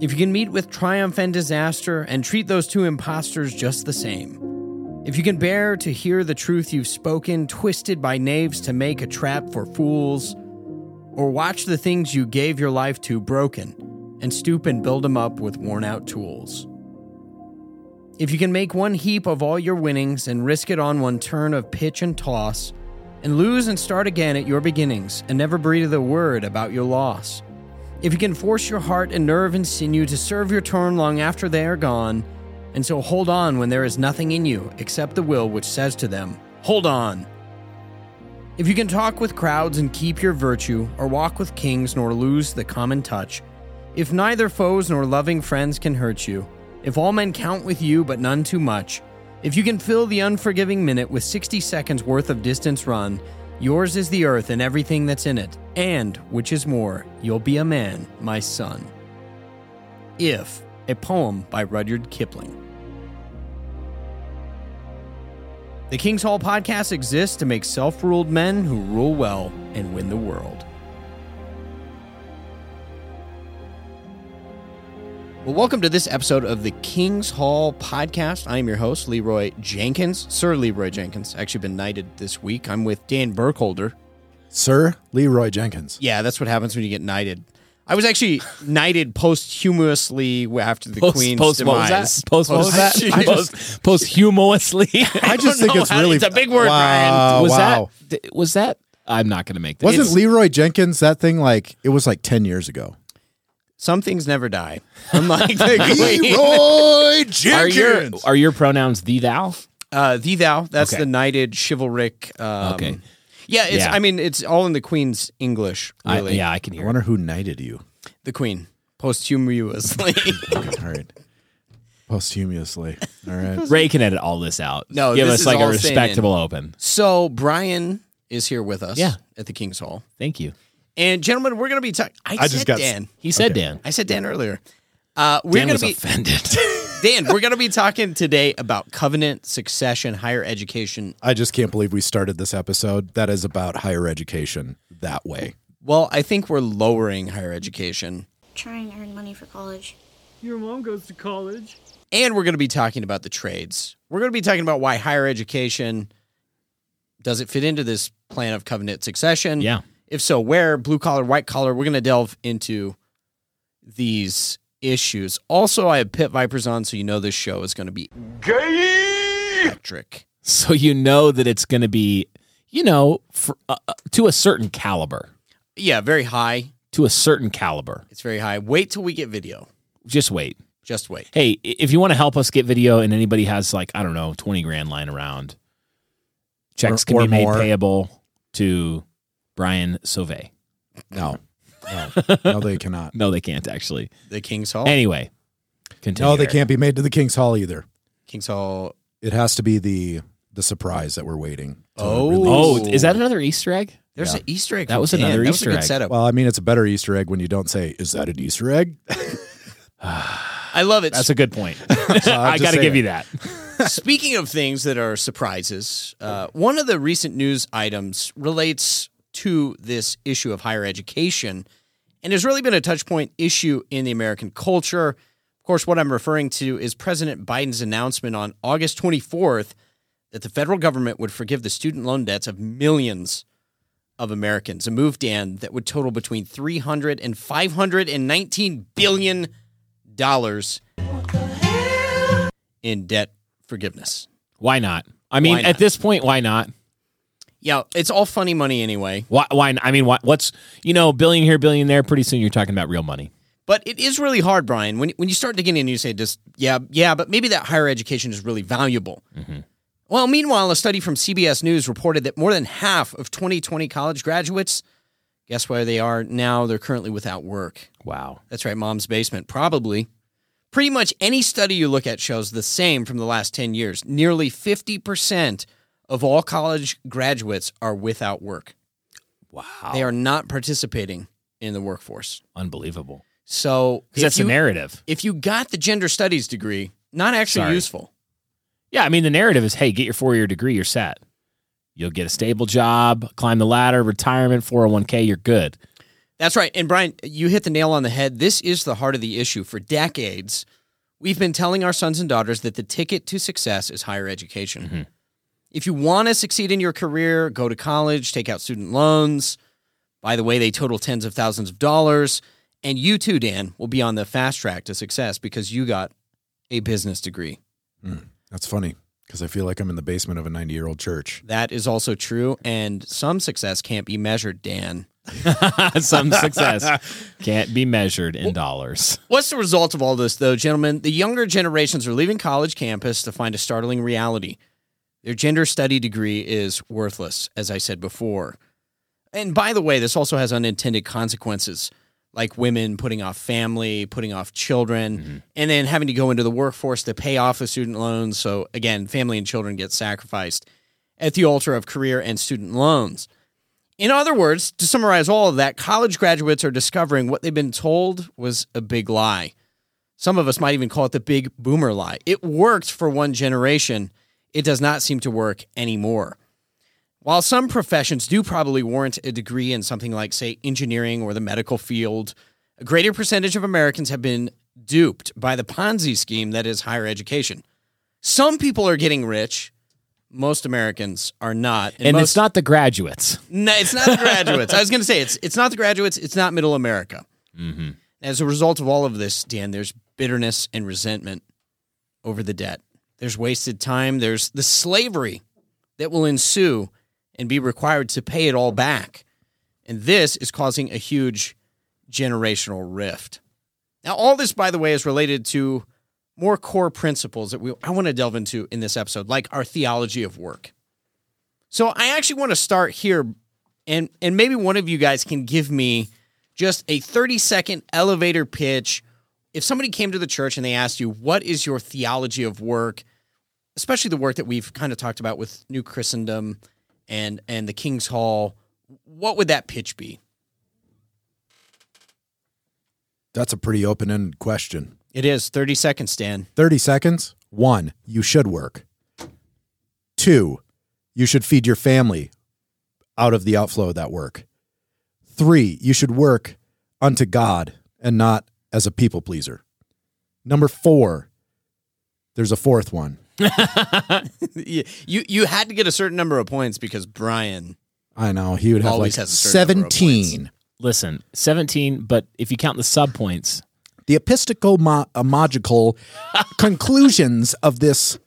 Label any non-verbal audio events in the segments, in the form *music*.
if you can meet with triumph and disaster and treat those two impostors just the same, if you can bear to hear the truth you've spoken, twisted by knaves to make a trap for fools, or watch the things you gave your life to broken, and stoop and build them up with worn out tools. If you can make one heap of all your winnings and risk it on one turn of pitch and toss, and lose and start again at your beginnings, and never breathe a word about your loss. If you can force your heart and nerve and sinew to serve your turn long after they are gone, and so hold on when there is nothing in you except the will which says to them, Hold on. If you can talk with crowds and keep your virtue, or walk with kings nor lose the common touch, if neither foes nor loving friends can hurt you, if all men count with you but none too much, if you can fill the unforgiving minute with 60 seconds worth of distance run, yours is the earth and everything that's in it, and, which is more, you'll be a man, my son. If, a poem by Rudyard Kipling. The King's Hall podcast exists to make self ruled men who rule well and win the world. Well, welcome to this episode of the King's Hall podcast. I am your host, Leroy Jenkins, Sir Leroy Jenkins. Actually, been knighted this week. I'm with Dan Burkholder. Sir Leroy Jenkins. Yeah, that's what happens when you get knighted. I was actually knighted posthumously after the Post, Queen's post what was that? Post what was that? I Post, posthumously. I just *laughs* *laughs* don't think it's really it's a big word, Brian. Wow, was wow. that? Was that? I'm not going to make that. Wasn't It's- Leroy Jenkins that thing like it was like 10 years ago? Some things never die. Unlike *laughs* the Queen. *laughs* Leroy are your are your pronouns the thou? Uh, the thou. That's Okay. the knighted chivalric. Um, Okay. Yeah, it's. Yeah. I mean, it's all in the Queen's English. I, Really. yeah, I can I hear. it. wonder who knighted you. the Queen posthumously. *laughs* Okay, all right. Posthumously. All right. Ray can edit all this out. No, give this us is like a all staying respectable open. so Brian is here with us. Yeah. At the King's Hall, Thank you. And gentlemen, we're going to be talking. I, I said just got- Dan. He said Okay. Dan. I said Dan earlier. Uh, we're Dan gonna be offended. *laughs* Dan. We're going to be talking today about covenant succession, higher education. I just can't believe we started this episode that is about higher education that way. Well, I think we're lowering higher education, try and earn money for college. Your mom goes to college. and we're going to be talking about the trades. We're going to be talking about why higher education does it fit into this plan of covenant succession. yeah. If so, where blue collar, white collar, we're going to delve into these issues. Also, I have pit vipers on, so you know this show is going to be gay electric. So you know that it's going to be, you know, for, uh, uh, to a certain caliber. Yeah, very high. To a certain caliber. It's very high. Wait till we get video. Just wait. Just wait. Hey, if you want to help us get video and anybody has like, I don't know, 20 grand lying around, checks Or- can or be made more. payable to Brian Sauvé. No. No. *laughs* No, they cannot. No, they can't actually. The King's Hall. Anyway, continue. No, they Eric. can't be made to the King's Hall either. King's Hall. It has to be the the surprise that we're waiting. to Oh. release. Oh, is that another Easter egg? There's Yeah. an Easter egg. That from was Dan. another That Easter was a good egg. setup. Well, I mean, it's a better Easter egg when you don't say, "Is that an Easter egg?" *sighs* I love it. That's a good point. *laughs* I'm *laughs* I got to saying. give you that. Speaking of things that are surprises, uh, one of the recent news items relates to this issue of higher education and has really been a touchpoint issue in the American culture. Of course, what I'm referring to is President Biden's announcement on August 24th that the federal government would forgive the student loan debts of millions of Americans, a move, Dan, that would total between 300 and 519 billion dollars in debt forgiveness. Why not? I mean, not? at this point, why not? Yeah, it's all funny money anyway. Why? Why? I mean, why, what's you know, billion here, billion there. Pretty soon, you're talking about real money. But it is really hard, Brian. When when you start digging in, you say, "Just yeah, yeah," but maybe that higher education is really valuable. Mm-hmm. Well, meanwhile, a study from CBS News reported that more than half of 2020 college graduates, guess where they are now? They're currently without work. Wow. That's right, mom's basement, probably Pretty much any study you look at shows the same from the last 10 years. Nearly 50% of all college graduates are without work. Wow. They are not participating in the workforce. unbelievable. So Because that's if the narrative. if you got the gender studies degree, not actually Sorry. useful. Yeah, I mean the narrative is, hey, get your four year degree, you're set. You'll get a stable job, climb the ladder, retirement, 401k, you're good. That's right. And Brian, you hit the nail on the head. This is the heart of the issue. For decades, we've been telling our sons and daughters that the ticket to success is higher education. Mm-hmm. If you want to succeed in your career, go to college, take out student loans. By the way, they total tens of thousands of dollars. And you too, Dan, will be on the fast track to success because you got a business degree. Hmm, that's funny because I feel like I'm in the basement of a 90 year old church. That is also true. And some success can't be measured, Dan. *laughs* Some success can't be measured in dollars. What's the result of all this, though, gentlemen? The younger generations are leaving college campus to find a startling reality. Their gender study degree is worthless, as I said before. And by the way, this also has unintended consequences, like women putting off family, putting off children, mm-hmm. and then having to go into the workforce to pay off the student loans. So, again, family and children get sacrificed at the altar of career and student loans. In other words, to summarize all of that, college graduates are discovering what they've been told was a big lie. Some of us might even call it the big boomer lie. It worked for one generation, it does not seem to work anymore. While some professions do probably warrant a degree in something like, say, engineering or the medical field, a greater percentage of Americans have been duped by the Ponzi scheme that is higher education. Some people are getting rich, most Americans are not. And most- it's not the graduates. no, it's not the graduates. I was going to say it's it's not the graduates. It's not Middle America. Mm-hmm. As a result of all of this, Dan, there's bitterness and resentment over the debt. There's wasted time. There's the slavery that will ensue and be required to pay it all back. And this is causing a huge generational rift. Now, all this, by the way, is related to more core principles that we I want to delve into in this episode, like our theology of work. So I actually want to start here and and maybe one of you guys can give me just a 30 second elevator pitch if somebody came to the church and they asked you what is your theology of work especially the work that we've kind of talked about with new christendom and and the king's hall what would that pitch be That's a pretty open ended question. it is 30 seconds stan 30 seconds. One, you should work. Two, you should feed your family out of the outflow of that work. Three, you should work unto God and not as a people pleaser. Number four, there's a fourth one. *laughs* you you had to get a certain number of points because brian I know he would have Always like has a certain number of 17. Listen, 17, but if you count the sub points, The epistemological uh, *laughs* conclusions of this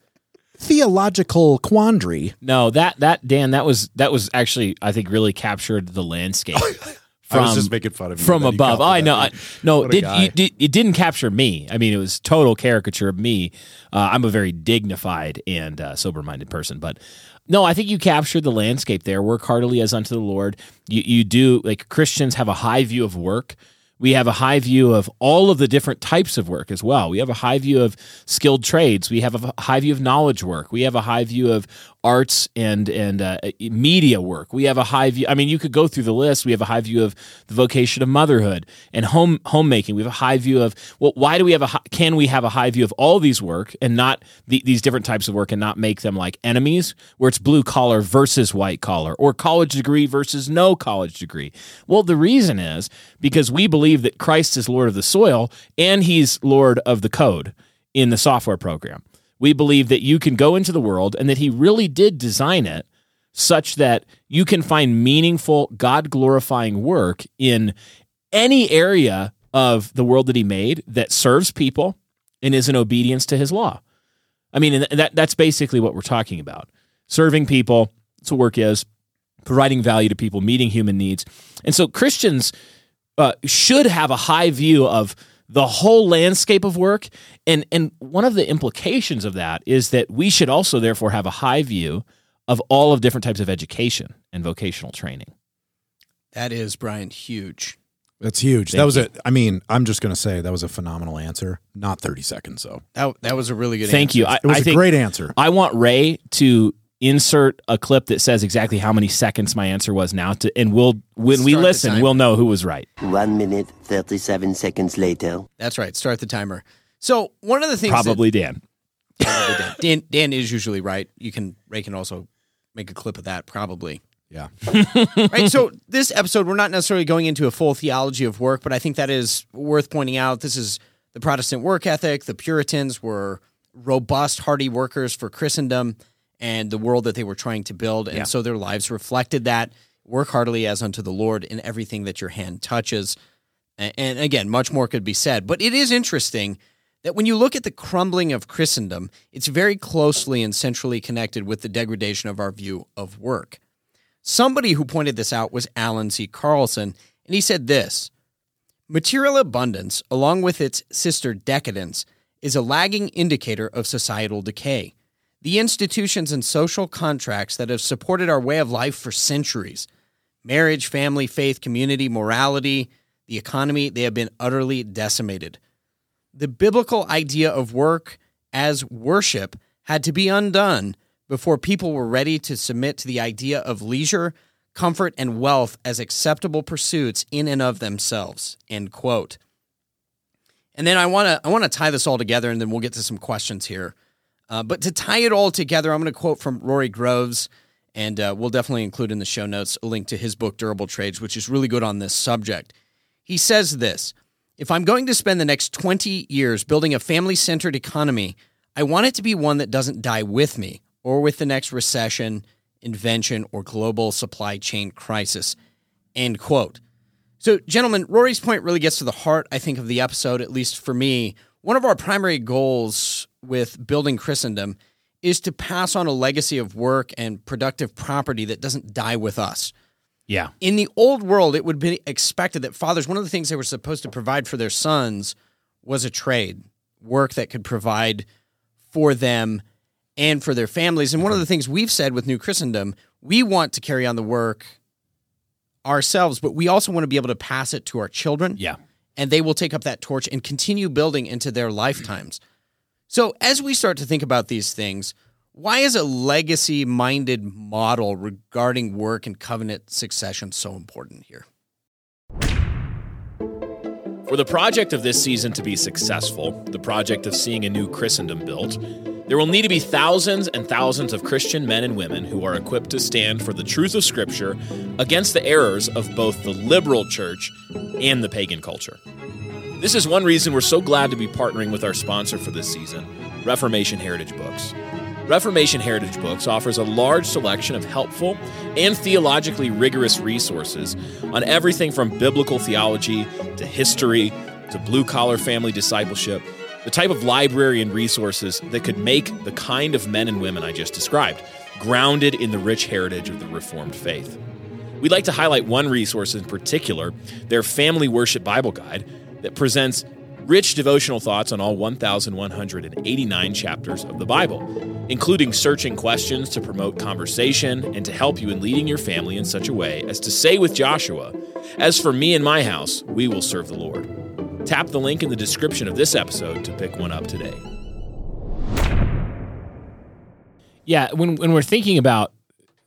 theological quandary. no, that that Dan, that was that was actually I think really captured the landscape. *laughs* From, making fun of you from above. Oh, I know. I, no, did, you, did, it didn't capture me. I mean, it was total caricature of me. Uh, I'm a very dignified and uh, sober-minded person, but no, I think you captured the landscape there. Work heartily as unto the Lord. You, you do like Christians have a high view of work. We have a high view of all of the different types of work as well. We have a high view of skilled trades. We have a high view of knowledge work. We have a high view of arts and and uh, media work. We have a high view. I mean, you could go through the list. We have a high view of the vocation of motherhood and home homemaking. We have a high view of well, why do we have a hi- can we have a high view of all these work and not the, these different types of work and not make them like enemies where it's blue collar versus white collar or college degree versus no college degree. Well, the reason is because we believe that Christ is Lord of the soil and He's Lord of the code in the software program. We believe that you can go into the world and that He really did design it such that you can find meaningful, God glorifying work in any area of the world that He made that serves people and is in obedience to His law. I mean, that, that's basically what we're talking about serving people. That's what work is, providing value to people, meeting human needs. And so Christians uh, should have a high view of the whole landscape of work. And, and one of the implications of that is that we should also, therefore, have a high view of all of different types of education and vocational training. that is brian huge That's huge. Thank that was you. it. I mean, I'm just going to say that was a phenomenal answer. Not 30 seconds, though. That, that was a really good Thank answer. you. I, It was I a think great answer. I want Ray to insert a clip that says exactly how many seconds my answer was now to and we'll when we Start the listen we'll know who was right. One minute, 37 seconds later. That's right. Start the timer. So one of the things that- Probably Dan. Probably Dan. Dan. Dan is usually right. You can Ray can also make a clip of that probably. Yeah. *laughs* right. So this episode, we're not necessarily going into a full theology of work, but I think that is worth pointing out. This is the Protestant work ethic. The Puritans were robust, hardy workers for Christendom and the world that they were trying to build, and Yeah. so their lives reflected that. Work heartily as unto the Lord in everything that your hand touches. And again, much more could be said, but it is interesting that when you look at the crumbling of Christendom, it's very closely and centrally connected with the degradation of our view of work. Somebody who pointed this out was Allan C. Carlson, and he said this Material abundance, along with its sister decadence, is a lagging indicator of societal decay. The institutions and social contracts that have supported our way of life for centuries marriage, family, faith, community, morality, the economy they have been utterly decimated. The biblical idea of work as worship had to be undone before people were ready to submit to the idea of leisure, comfort, and wealth as acceptable pursuits in and of themselves. End quote. And then I want to I want to tie this all together, and then we'll get to some questions here. Uh, but to tie it all together, I'm going to quote from Rory Groves, and uh, we'll definitely include in the show notes a link to his book Durable Trades, which is really good on this subject. He says this: If I'm going to spend the next 20 years building a family-centered economy, I want it to be one that doesn't die with me or with the next recession, invention, or global supply chain crisis. End quote. So, gentlemen, Rory's point really gets to the heart, I think, of the episode, at least for me. One of our primary goals with building Christendom is to pass on a legacy of work and productive property that doesn't die with us. Yeah. In the old world, it would be expected that fathers, one of the things they were supposed to provide for their sons was a trade, work that could provide for them and for their families. And one of the things we've said with New Christendom, we want to carry on the work ourselves, but we also want to be able to pass it to our children. Yeah. And they will take up that torch and continue building into their lifetimes. So, as we start to think about these things, why is a legacy minded model regarding work and covenant succession so important here? For the project of this season to be successful, the project of seeing a new Christendom built, there will need to be thousands and thousands of Christian men and women who are equipped to stand for the truth of Scripture against the errors of both the liberal church and the pagan culture. This is one reason we're so glad to be partnering with our sponsor for this season, Reformation Heritage Books. Reformation Heritage Books offers a large selection of helpful and theologically rigorous resources on everything from biblical theology to history to blue collar family discipleship, the type of library and resources that could make the kind of men and women I just described grounded in the rich heritage of the Reformed faith. We'd like to highlight one resource in particular, their Family Worship Bible Guide, that presents rich devotional thoughts on all 1,189 chapters of the Bible, including searching questions to promote conversation and to help you in leading your family in such a way as to say with Joshua, As for me and my house, we will serve the Lord. Tap the link in the description of this episode to pick one up today. Yeah, when, when we're thinking about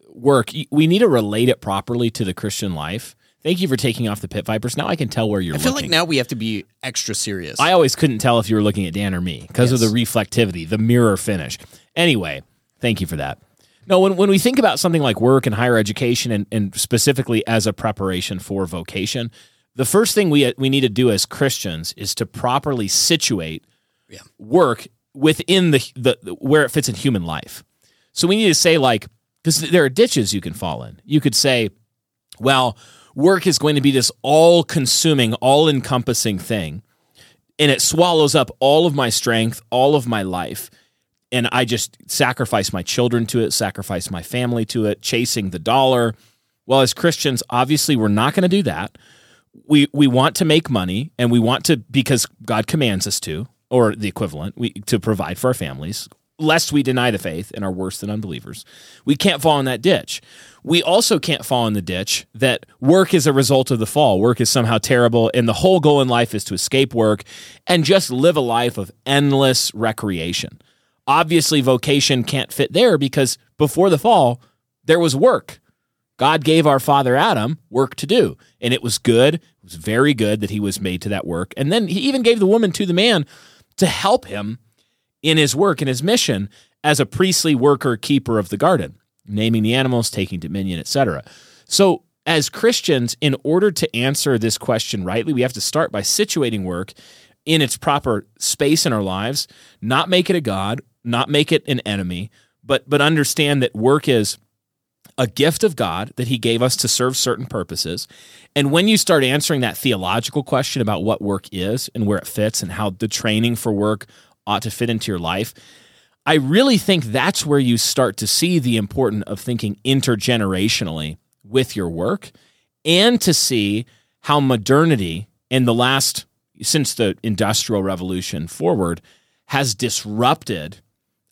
work, we need to relate it properly to the Christian life. Thank you for taking off the pit vipers. Now I can tell where you're I feel looking. like now we have to be extra serious. I always couldn't tell if you were looking at Dan or me because of the reflectivity, the mirror finish. Anyway, thank you for that. No, when, when we think about something like work and higher education and, and specifically as a preparation for vocation, the first thing we, we need to do as Christians is to properly situate Yeah. work within the, the where it fits in human life. So we need to say like, because there are ditches you can fall in. You could say, well, work is going to be this all consuming, all encompassing thing. And it swallows up all of my strength, all of my life. And I just sacrifice my children to it, sacrifice my family to it, chasing the dollar. Well, as Christians, obviously, we're not going to do that. We, we want to make money and we want to, because God commands us to, or the equivalent, we, to provide for our families. lest we deny the faith and are worse than unbelievers. We can't fall in that ditch. We also can't fall in the ditch that work is a result of the fall. Work is somehow terrible, and the whole goal in life is to escape work and just live a life of endless recreation. Obviously, vocation can't fit there because before the fall, there was work. God gave our father Adam work to do, and it was good. It was very good that he was made to that work. And then he even gave the woman to the man to help him in his work and his mission as a priestly worker keeper of the garden naming the animals taking dominion etc so as christians in order to answer this question rightly we have to start by situating work in its proper space in our lives not make it a god not make it an enemy but but understand that work is a gift of God that He gave us to serve certain purposes. And when you start answering that theological question about what work is and where it fits and how the training for work ought to fit into your life, I really think that's where you start to see the importance of thinking intergenerationally with your work and to see how modernity in the last, since the Industrial Revolution forward, has disrupted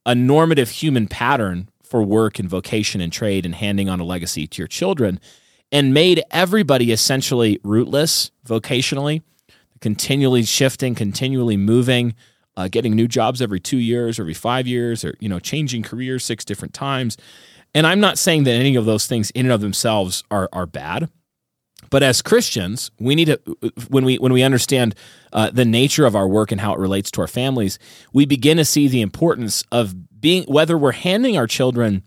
a normative human pattern for work and vocation and trade and handing on a legacy to your children and made everybody essentially rootless vocationally, continually shifting, continually moving, uh, getting new jobs every two years every five years, or you know, changing careers six different times. And I'm not saying that any of those things in and of themselves are are bad. But as Christians, we need to when we when we understand uh, the nature of our work and how it relates to our families, we begin to see the importance of being whether we're handing our children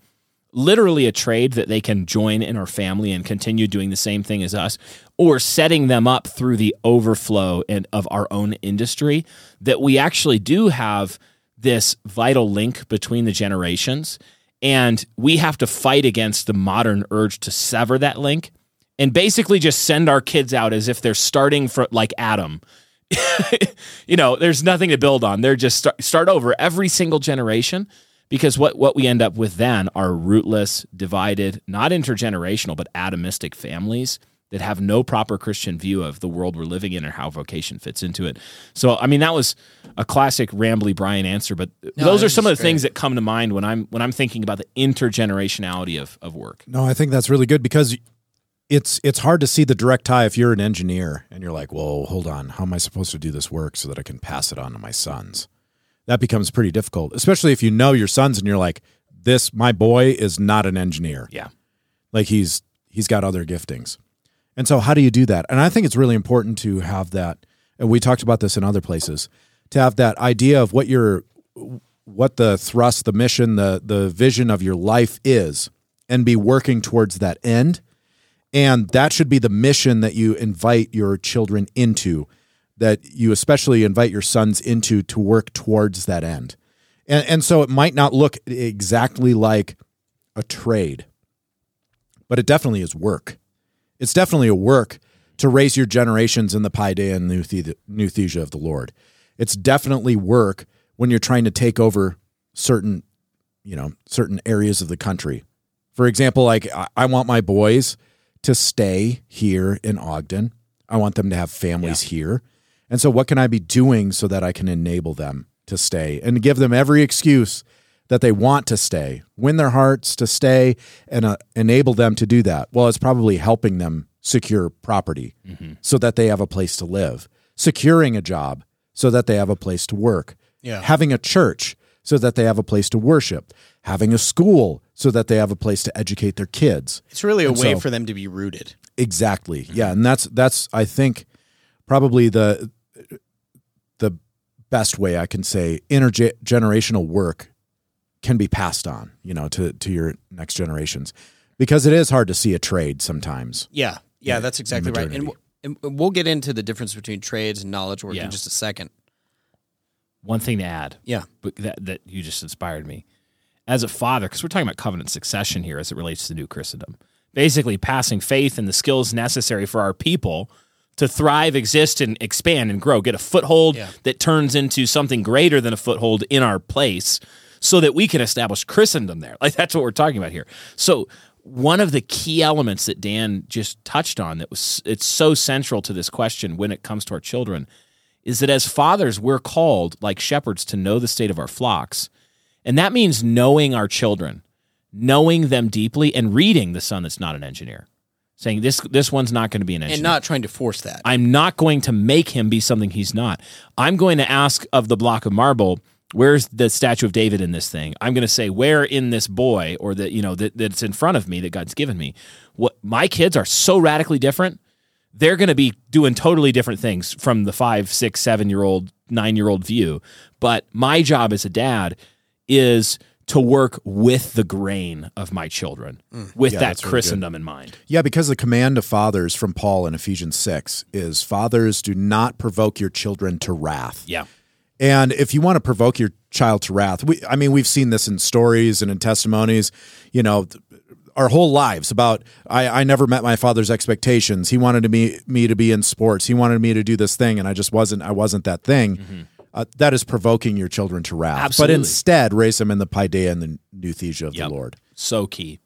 literally a trade that they can join in our family and continue doing the same thing as us or setting them up through the overflow and of our own industry that we actually do have this vital link between the generations. And we have to fight against the modern urge to sever that link and basically just send our kids out as if they're starting from like Adam. *laughs* you know, there's nothing to build on. They're just start, start over every single generation because what what we end up with then are rootless, divided, not intergenerational, but atomistic families that have no proper Christian view of the world we're living in or how vocation fits into it. So, I mean, that was a classic rambly Brian answer, but those are some of the things that come to mind when I'm when I'm thinking about the intergenerationality of of work. No, I think that's really good because it's it's hard to see the direct tie if you're an engineer and you're like, well, hold on, how am I supposed to do this work so that I can pass it on to my sons? That becomes pretty difficult, especially if you know your sons and you're like, this my boy is not an engineer. Yeah. Like he's he's got other giftings. And so how do you do that? And I think it's really important to have that and we talked about this in other places, to have that idea of what your what the thrust, the mission, the the vision of your life is and be working towards that end and that should be the mission that you invite your children into, that you especially invite your sons into to work towards that end. And, and so it might not look exactly like a trade, but it definitely is work. It's definitely a work to raise your generations in the paideia and nouthesia of the Lord. It's definitely work when you're trying to take over certain, you know, certain areas of the country. For example, like I want my boys to stay here in Ogden. I want them to have families yeah. here. And so, what can I be doing so that I can enable them to stay and give them every excuse that they want to stay, win their hearts to stay, and uh, enable them to do that? Well, it's probably helping them secure property mm-hmm. so that they have a place to live, securing a job so that they have a place to work, yeah. having a church so that they have a place to worship, having a school so that they have a place to educate their kids. It's really a And way so- for them to be rooted. Exactly. Mm-hmm. Yeah, and that's that's I think probably the the best way I can say intergenerational work can be passed on, you know, to to your next generations. Because it is hard to see a trade sometimes. Yeah, yeah, Yeah, that's exactly right. And, w- and we'll get into the difference between trades and knowledge work Yeah. in just a second. One thing to add, Yeah, but that that you just inspired me as a father because we're talking about covenant succession here as it relates to new Christendom. Basically, passing faith and the skills necessary for our people to thrive, exist, and expand and grow, get a foothold Yeah. that turns into something greater than a foothold in our place, so that we can establish Christendom there. Like that's what we're talking about here. So one of the key elements that Dan just touched on that was it's so central to this question when it comes to our children is that as fathers we're called like shepherds to know the state of our flocks And that means knowing our children, knowing them deeply, and reading the son that's not an engineer. Saying this this one's not going to be an engineer. and not trying to force that. I'm not going to make him be something he's not. I'm going to ask of the block of marble, where's the statue of David in this thing? I'm going to say, where in this boy or that you know that, that's in front of me that God's given me? What my kids are so radically different. They're going to be doing totally different things from the five, six, seven year old, nine year old view. But my job as a dad is to work with the grain of my children, mm. with Yeah, that that's really. Christendom in mind. Yeah, because the command to fathers from Paul in Ephesians 6 is fathers do not provoke your children to wrath. Yeah. And if you want to provoke your child to wrath, we, I mean, we've seen this in stories and in testimonies, you know, our whole lives about I, I never met my father's expectations. He wanted to me me to be in sports. He wanted me to do this thing, and I just wasn't. I wasn't that thing. Mm-hmm. Uh, that is provoking your children to wrath. Absolutely. But instead, raise them in the paideia and the nouthesia of Yep. the Lord. So key.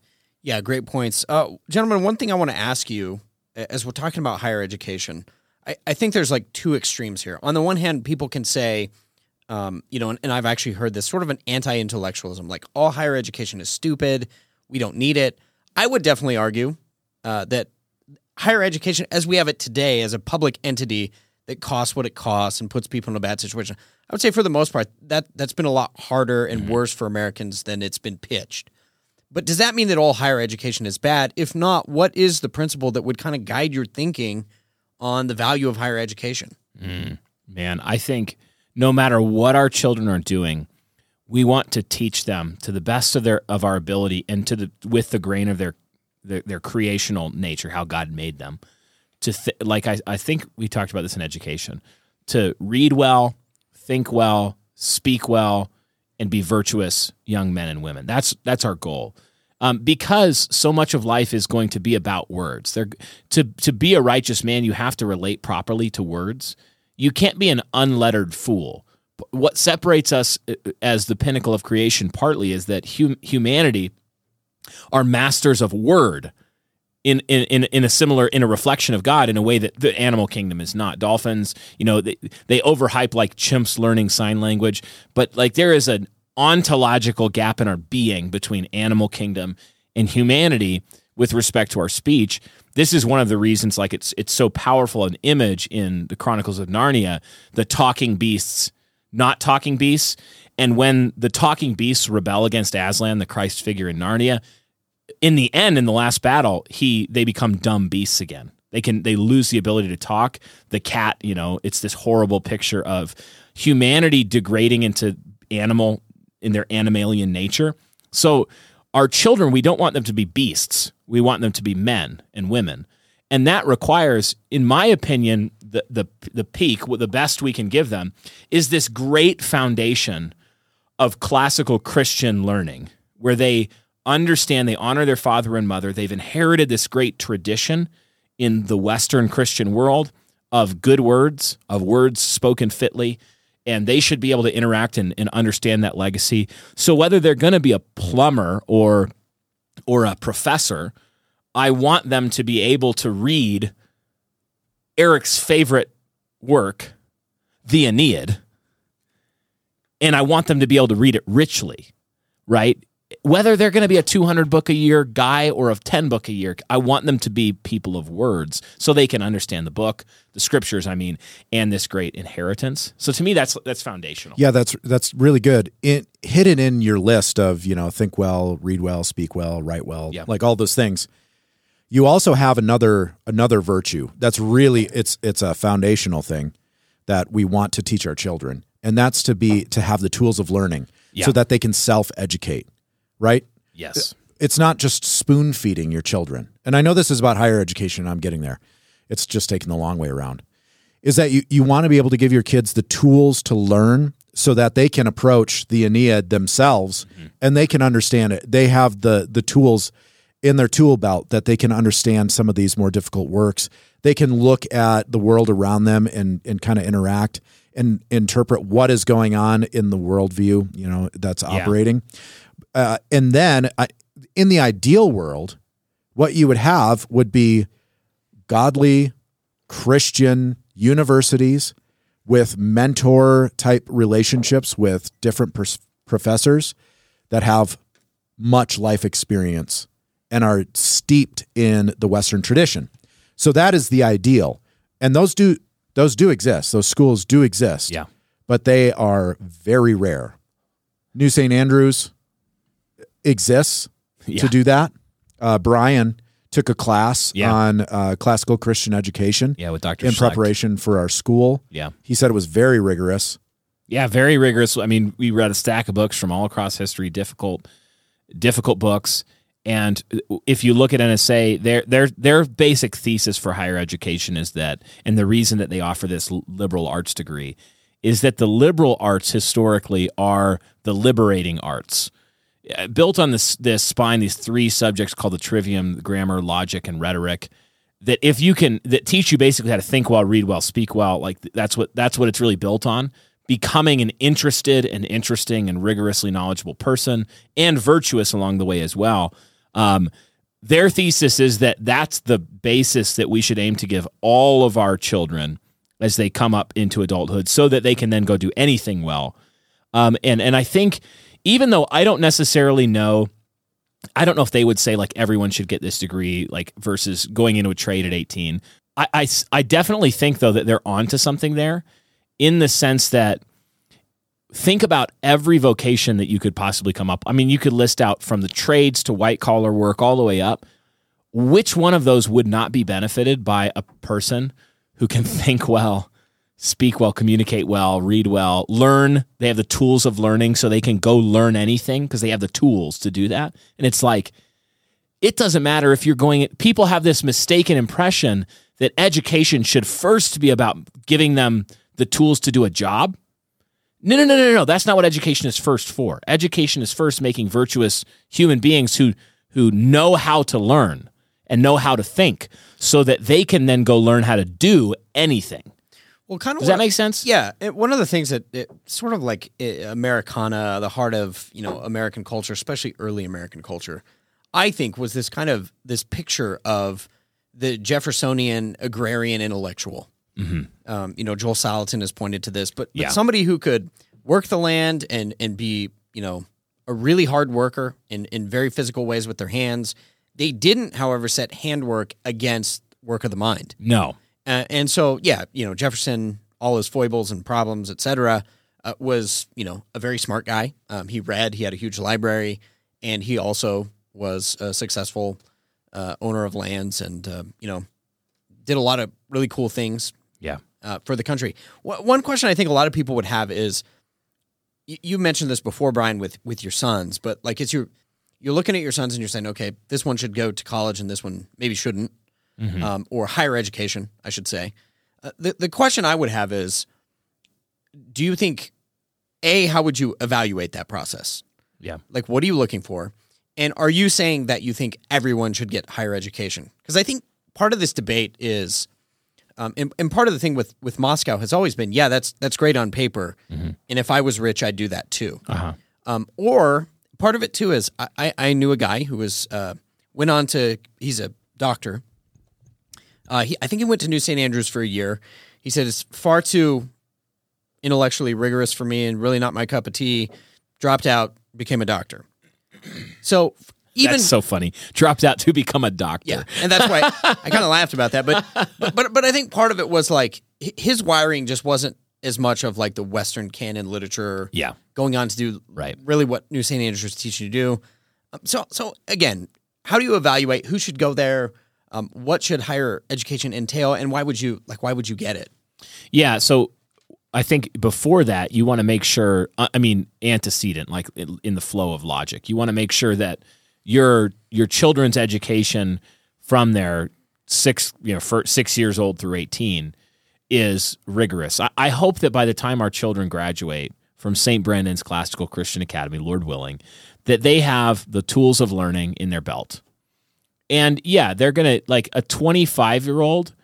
Yeah, great points. Uh, gentlemen, one thing I want to ask you as we're talking about higher education, I, I think there's like two extremes here. On the one hand, people can say, um, you know, and, and I've actually heard this sort of an anti intellectualism, like all higher education is stupid. We don't need it. I would definitely argue uh, that higher education, as we have it today, as a public entity that costs what it costs and puts people in a bad situation, I would say for the most part that that's been a lot harder and mm-hmm. worse for Americans than it's been pitched. But does that mean that all higher education is bad? If not, what is the principle that would kind of guide your thinking on the value of higher education? Mm, man, I think no matter what our children are doing, we want to teach them to the best of their of our ability and to the with the grain of their their, their creational nature, how God made them. To th- like I, I think we talked about this in education. To read well, think well, speak well, and be virtuous young men and women. That's that's our goal. Um, because so much of life is going to be about words. They're, to to be a righteous man, you have to relate properly to words. You can't be an unlettered fool. What separates us uh, as the pinnacle of creation partly is that hum- humanity are masters of word in, in in in a similar in a reflection of God in a way that the animal kingdom is not. Dolphins, you know, they, they overhype like chimps learning sign language, but like there is an ontological gap in our being between animal kingdom and humanity with respect to our speech. This is one of the reasons like it's it's so powerful an image in the Chronicles of Narnia, the talking beasts, not talking beasts, and when the talking beasts rebel against Aslan, the Christ figure in Narnia, in the end in the last battle he they become dumb beasts again. They can they lose the ability to talk. The cat you know it's this horrible picture of humanity degrading into animal in their animalian nature. So our children we don't want them to be beasts. We want them to be men and women. And that requires in my opinion the the the peak the best we can give them is this great foundation of classical Christian learning where they understand, they honor their father and mother. They've inherited this great tradition in the Western Christian world of good words, of words spoken fitly, and they should be able to interact and, and understand that legacy. So whether they're going to be a plumber or or a professor, I want them to be able to read Eric's favorite work, the Aeneid, and I want them to be able to read it richly, right? Whether they're going to be a 200 book a year guy or a 10 book a year, I want them to be people of words so they can understand the book, the scriptures, I mean, and this great inheritance. So to me, that's that's foundational. Yeah, that's that's really good. It hidden in your list of you know think well, read well, speak well, write well, Yeah. like all those things. You also have another another virtue that's really it's it's a foundational thing that we want to teach our children, and that's to be to have the tools of learning Yeah. so that they can self educate. Right? Yes. It's not just spoon feeding your children, and I know this is about higher education. I'm getting there. It's just taking the long way around is that you, you want to be able to give your kids the tools to learn so that they can approach the Aeneid themselves mm-hmm. and they can understand it. They have the the tools in their tool belt that they can understand some of these more difficult works. They can look at the world around them and and kind of interact and interpret what is going on in the worldview, you know, that's operating. Uh, and then uh, in the ideal world, what you would have would be godly Christian universities with mentor type relationships with different pers- professors that have much life experience and are steeped in the Western tradition. So that is the ideal. And those do those do exist. Those schools do exist. Yeah. But they are very rare. New St. Andrews exists Yeah. to do that. Uh, Brian took a class Yeah. on uh, classical Christian education Yeah, with Dr. in Schlect. preparation for our school. Yeah. He said it was very rigorous. Yeah, very rigorous. I mean, we read a stack of books from all across history, difficult, difficult books. And if you look at NSA, their their their basic thesis for higher education is that, and the reason that they offer this liberal arts degree, is that the liberal arts historically are the liberating arts, built on this this spine, these three subjects called the trivium, grammar, logic, and rhetoric. That if you can, that teach you basically how to think well, read well, speak well. Like that's what that's what it's really built on becoming an interested and interesting and rigorously knowledgeable person and virtuous along the way as well. Um, their thesis is that that's the basis that we should aim to give all of our children as they come up into adulthood so that they can then go do anything well. Um, and, and I think even though I don't necessarily know, I don't know if they would say like everyone should get this degree, like versus going into a trade at 18. I, I, I definitely think though that they're onto something there in the sense that think about every vocation that you could possibly come up. I mean, you could list out from the trades to white collar work all the way up. Which one of those would not be benefited by a person who can *laughs* think well, speak well, communicate well, read well, learn? They have the tools of learning so they can go learn anything because they have the tools to do that. And it's like, it doesn't matter if you're going, people have this mistaken impression that education should first be about giving them the tools to do a job. No, no, no, no, no. That's not what education is first for. Education is first making virtuous human beings who who know how to learn and know how to think so that they can then go learn how to do anything. Well, kind of. Does that make sense? Yeah, it, one of the things that it, sort of like eh, Americana, the heart of you know American culture, especially early American culture, I think was this kind of this picture of the Jeffersonian agrarian intellectual. Um, you know, Joel Salatin has pointed to this, but, but Yeah. somebody who could work the land and and be you know a really hard worker in in very physical ways with their hands. They didn't, however, set handwork against work of the mind. No. Uh, and so, yeah, you know, Jefferson, all his foibles and problems, et cetera, uh, was, you know, a very smart guy. Um, he read, he had a huge library, and he also was a successful uh, owner of lands and, uh, you know, did a lot of really cool things Yeah. uh, for the country. Wh- One question I think a lot of people would have is, you, you mentioned this before, Brian, with with your sons, but like it's your you're looking at your sons and you're saying, okay, this one should go to college and this one maybe shouldn't, um, or higher education, I should say. Uh, the the question I would have is, do you think, a, how would you evaluate that process? Yeah. Like, what are you looking for? And are you saying that you think everyone should get higher education? Because I think part of this debate is, um, and, and part of the thing with with Moscow has always been, yeah, that's that's great on paper, and if I was rich, I'd do that too. Uh-huh. Um, or part of it too is I, I, I knew a guy who was uh, went on to he's a doctor. Uh, he, I think he went to New St. Andrews for a year. He said it's far too intellectually rigorous for me and really not my cup of tea. Dropped out, became a doctor. So even That's so funny. Dropped out to become a doctor. yeah, and that's why I kind of laughed about that. But, but but but I think part of it was like his wiring just wasn't as much of like the Western canon literature. Yeah. going on to do Right. really what New St. Andrews is teaching you to do. Um, so so again, how do you evaluate who should go there? Um, what should higher education entail, and why would you like? Why would you get it? Yeah. So I think before that, you want to make sure, uh, I mean, antecedent, like in the flow of logic, you want to make sure that your your children's education from their six, you know, for six years old through 18 is rigorous. I, I hope that by the time our children graduate from St. Brandon's Classical Christian Academy, Lord willing, that they have the tools of learning in their belt. And yeah, they're going to, like a 25 year old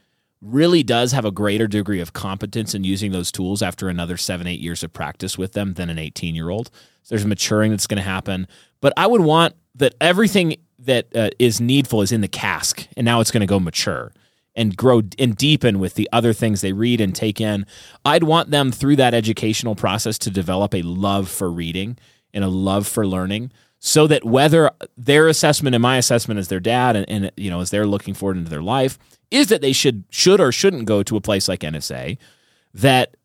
really does have a greater degree of competence in using those tools after another seven, eight years of practice with them than an 18 year old. So there's maturing that's going to happen. But I would want that everything that uh, is needful is in the cask, and now it's going to go mature and grow and deepen with the other things they read and take in. I'd want them through that educational process to develop a love for reading and a love for learning so that whether their assessment and my assessment as their dad and, and you know as they're looking forward into their life is that they should should or shouldn't go to a place like NSA that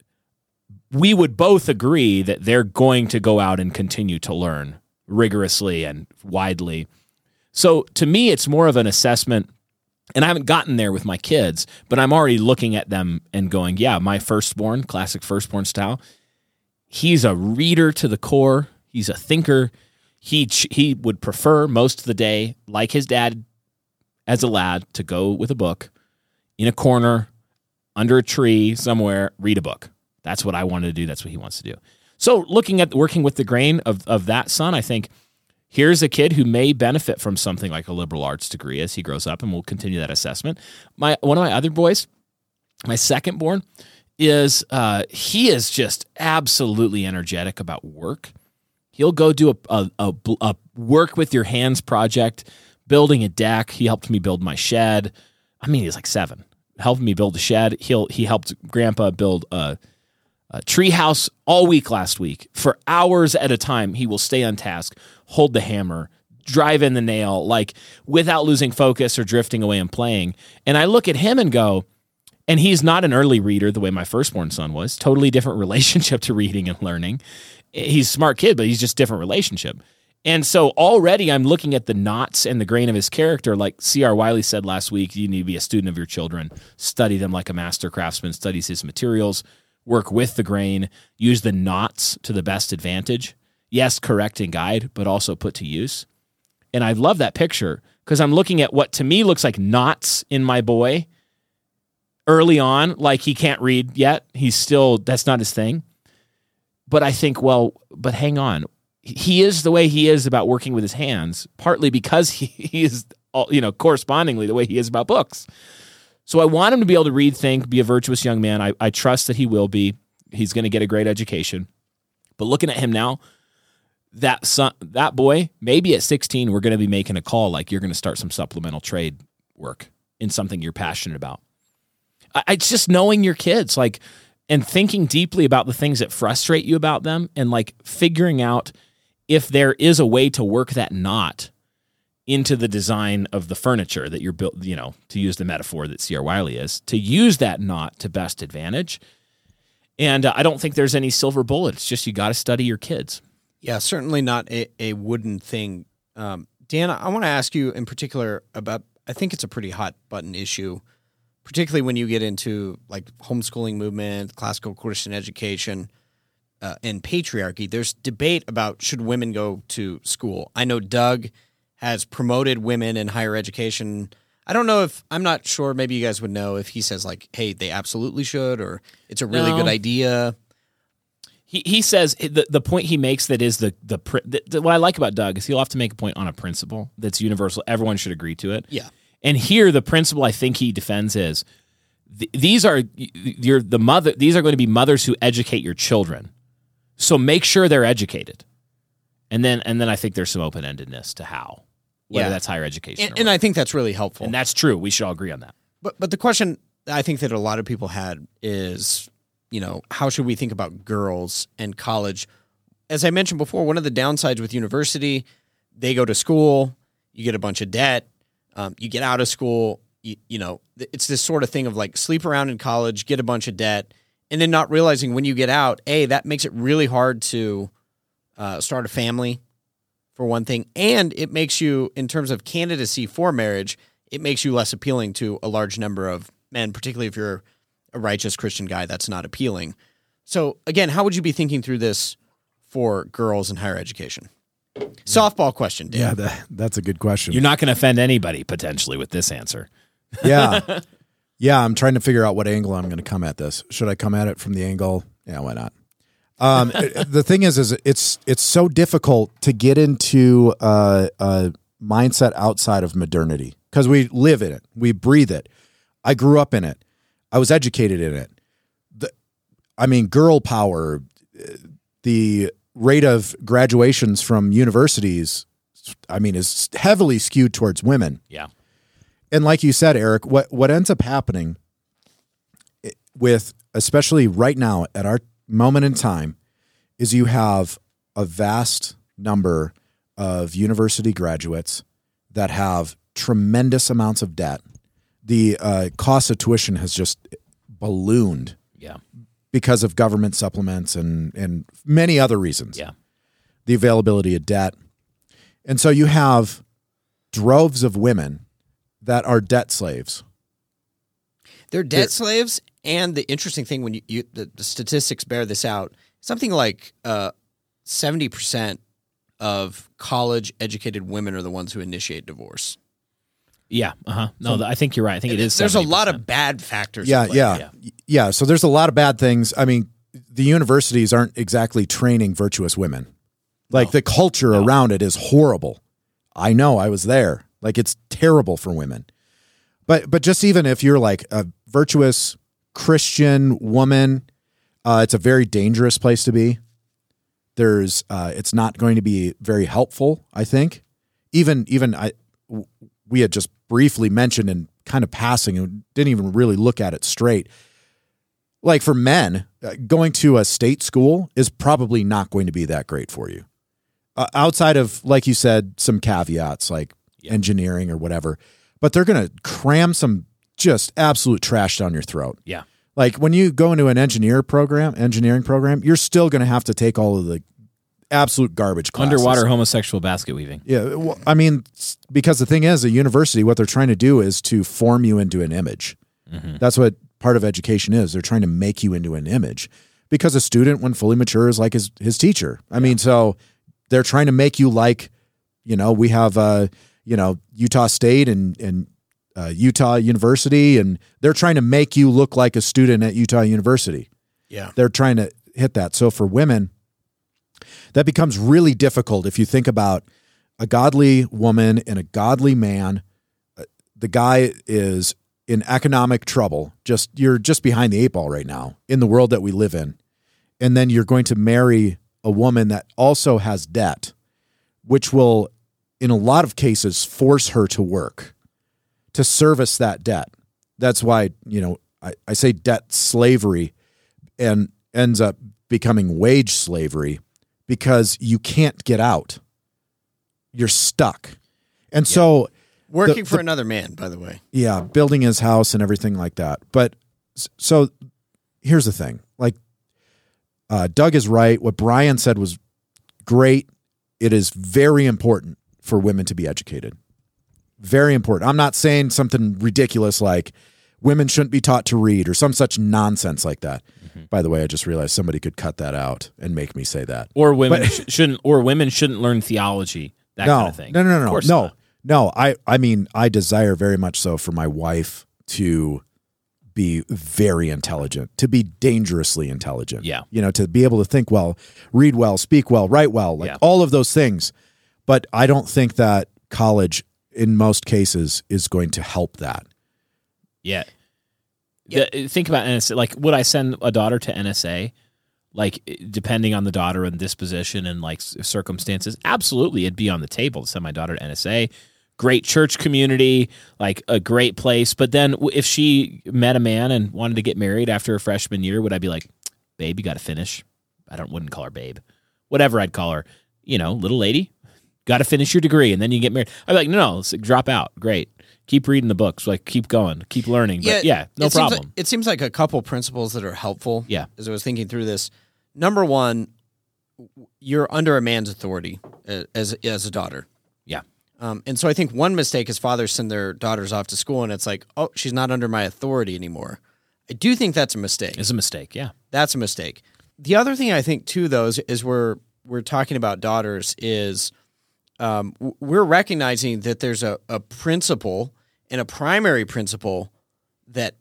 we would both agree that they're going to go out and continue to learn rigorously and widely. So to me it's more of an assessment and I haven't gotten there with my kids, but I'm already looking at them and going, yeah, my firstborn, classic firstborn style, he's a reader to the core, he's a thinker. He he would prefer most of the day like his dad as a lad to go with a book in a corner under a tree somewhere, read a book. That's what I wanted to do. That's what he wants to do. So, looking at working with the grain of, of that son, I think here's a kid who may benefit from something like a liberal arts degree as he grows up, and we'll continue that assessment. My one of my other boys, my second born, is uh, he is just absolutely energetic about work. He'll go do a, a, a, a work with your hands project, building a deck. He helped me build my shed. I mean, he's like seven, helping me build a shed. He'll he helped Grandpa build a uh, treehouse all week last week for hours at a time. He will stay on task, hold the hammer, drive in the nail, like without losing focus or drifting away and playing. And I look at him and go, and he's not an early reader the way my firstborn son was. Totally different *laughs* relationship to reading and learning. He's a smart kid, but he's just different relationship. And so already I'm looking at the knots and the grain of his character. Like C.R. Wiley said last week, you need to be a student of your children, study them like a master craftsman studies his materials work with the grain, use the knots to the best advantage. Yes, correct and guide, but also put to use. And I love that picture because I'm looking at what to me looks like knots in my boy early on, like he can't read yet. He's still, that's not his thing. But I think, well, but hang on. He is the way he is about working with his hands, partly because *laughs* he, is, you know, correspondingly the way he is about books. So I want him to be able to read, think, be a virtuous young man. I, I trust that he will be. He's going to get a great education. But looking at him now, that son, that boy, maybe at 16, we're going to be making a call like you're going to start some supplemental trade work in something you're passionate about. I, it's just knowing your kids, like, and thinking deeply about the things that frustrate you about them and like figuring out if there is a way to work that knot into the design of the furniture that you're built, you know, to use the metaphor that C.R. Wiley is, to use that knot to best advantage. And uh, I don't think there's any silver bullet. It's just you got to study your kids. Yeah, certainly not a, a wooden thing. Um, Dan, I want to ask you in particular about, I think it's a pretty hot button issue, particularly when you get into like homeschooling movement, classical Christian education, uh, and patriarchy. There's debate about should women go to school. I know Doug has promoted women in higher education. I don't know if I'm not sure. Maybe you guys would know if he says like, "Hey, they absolutely should," or "It's a really no. good idea." He he says the the point he makes that is the, the the, the what I like about Doug is he'll have to make a point on a principle that's universal. Everyone should agree to it. Yeah. And here the principle I think he defends is th- these are you're the mother. These are going to be mothers who educate your children. So make sure they're educated. And then and then I think there's some open endedness to how whether yeah. that's higher education. And, and I think that's really helpful. And that's true. We should all agree on that. But but the question I think that a lot of people had is, you know, how should we think about girls and college? As I mentioned before, one of the downsides with university, they go to school, you get a bunch of debt, um, you get out of school, you, you know, it's this sort of thing of like sleep around in college, get a bunch of debt, and then not realizing when you get out, a that makes it really hard to uh, start a family for one thing, and it makes you, in terms of candidacy for marriage, it makes you less appealing to a large number of men, particularly if you're a righteous Christian guy. That's not appealing. So, again, how would you be thinking through this for girls in higher education? Softball question, Dan. Yeah, that, that's a good question. You're not going to offend anybody potentially with this answer. yeah. *laughs* Yeah, I'm trying to figure out what angle I'm going to come at this. Should I come at it from the angle? Yeah, why not? Um, *laughs* the thing is, is it's it's so difficult to get into a, a mindset outside of modernity because we live in it, we breathe it. I grew up in it. I was educated in it. The, I mean, girl power, the rate of graduations from universities, I mean, is heavily skewed towards women. Yeah. And like you said, Eric, what what ends up happening with especially right now at our moment in time is you have a vast number of university graduates that have tremendous amounts of debt. The uh, cost of tuition has just ballooned Yeah. Because of government supplements and and many other reasons. Yeah. The availability of debt. And so you have droves of women that are debt slaves. They're debt slaves, and the interesting thing when you, you the, the statistics bear this out, something like uh, seventy percent of college-educated women are the ones who initiate divorce. Yeah. Uh huh. No, th- I think you're right. I think it is. There's a lot of bad factors. Yeah, at play. yeah, yeah, So there's a lot of bad things. I mean, the universities aren't exactly training virtuous women. Like the culture around it is horrible. I know, I was there. Like it's terrible for women. But but just even if you're like a virtuous Christian woman, uh, it's a very dangerous place to be. There's uh, it's not going to be very helpful. I think even even I w- we had just briefly mentioned and kind of passing and didn't even really look at it straight. Like for men, uh, going to a state school is probably not going to be that great for you. Uh, outside of, like you said, some caveats like engineering or whatever, but they're going to cram some just absolute trash down your throat. Yeah. Like when you go into an engineer program, engineering program, you're still going to have to take all of the absolute garbage classes. Underwater homosexual basket weaving. Yeah, well, I mean, because the thing is, a university, what they're trying to do is to form you into an image. That's what part of education is. They're trying to make you into an image. Because a student, when fully mature, is like his his teacher. I mean, so they're trying to make you like, you know, we have, uh, you know, Utah State and and uh, Utah University, and they're trying to make you look like a student at Utah University yeah. they're trying to hit that. So for women, that becomes really difficult if you think about a godly woman and a godly man. Uh, The guy is in economic trouble. Just you're just behind the eight ball right now in the world that we live in. And then you're going to marry a woman that also has debt, which will in a lot of cases force her to work to service that debt. That's why, you know, I, I say debt slavery and ends up becoming wage slavery because you can't get out. You're stuck. And so, Working The- for the- another man, by the way. yeah, building his house and everything like that. But so here's the thing like, uh, Doug is right. What Brian said was great. It is very important for women to be educated. Very important. I'm not saying something ridiculous like women shouldn't be taught to read or some such nonsense like that. Mm-hmm. By the way, I just realized somebody could cut that out and make me say that. Or women But- sh- shouldn't. Or women shouldn't learn theology. That no, kind of thing. No, no, no, no, no, not. no. I, I mean, I desire very much so for my wife to be very intelligent, to be dangerously intelligent. Yeah. you know, to be able to think well, read well, speak well, write well, like Yeah. all of those things. But I don't think that college, in most cases, is going to help that. Yeah. The- uh, think about NSA. Like, would I send a daughter to NSA? Like, uh, depending on the daughter and disposition and like circumstances, absolutely, it'd be on the table to send my daughter to NSA. Great church community, like a great place. But then, if she met a man and wanted to get married after a freshman year, would I be like, "Babe, you got to finish"? I don't wouldn't call her babe. Whatever I'd call her, you know, little lady, got to finish your degree and then you get married. I'd be like, no, no, let's drop out. Great. Keep reading the books. Like, keep going, keep learning. But yeah, no it seems problem. like- it seems like a couple principles that are helpful. Yeah. As I was thinking through this, number one, you're under a man's authority as as a daughter. yeah. Um, and so I think one mistake is fathers send their daughters off to school and it's like, oh, she's not under my authority anymore. I do think that's a mistake. It's a mistake. Yeah. That's a mistake. The other thing I think too, though, is, is we're we're talking about daughters is um, we're recognizing that there's a, a principle and a primary principle that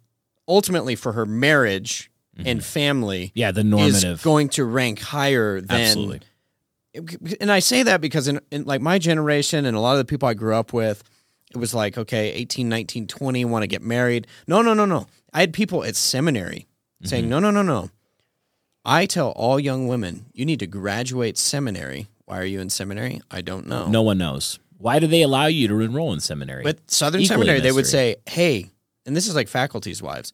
ultimately for her marriage and family Yeah. The normative is going to rank higher than Absolutely. and I say that because in, in like my generation and a lot of the people I grew up with, it was like, okay, 18, 19, 20, want to get married. No, no, no, no. I had people at seminary saying, Mm-hmm. no, no, no, no. I tell all young women, you need to graduate seminary. Why are you in seminary? I don't know. No one knows. Why do they allow you to enroll in seminary? But Southern Equally Seminary, they would say, hey, and this is like faculty's wives,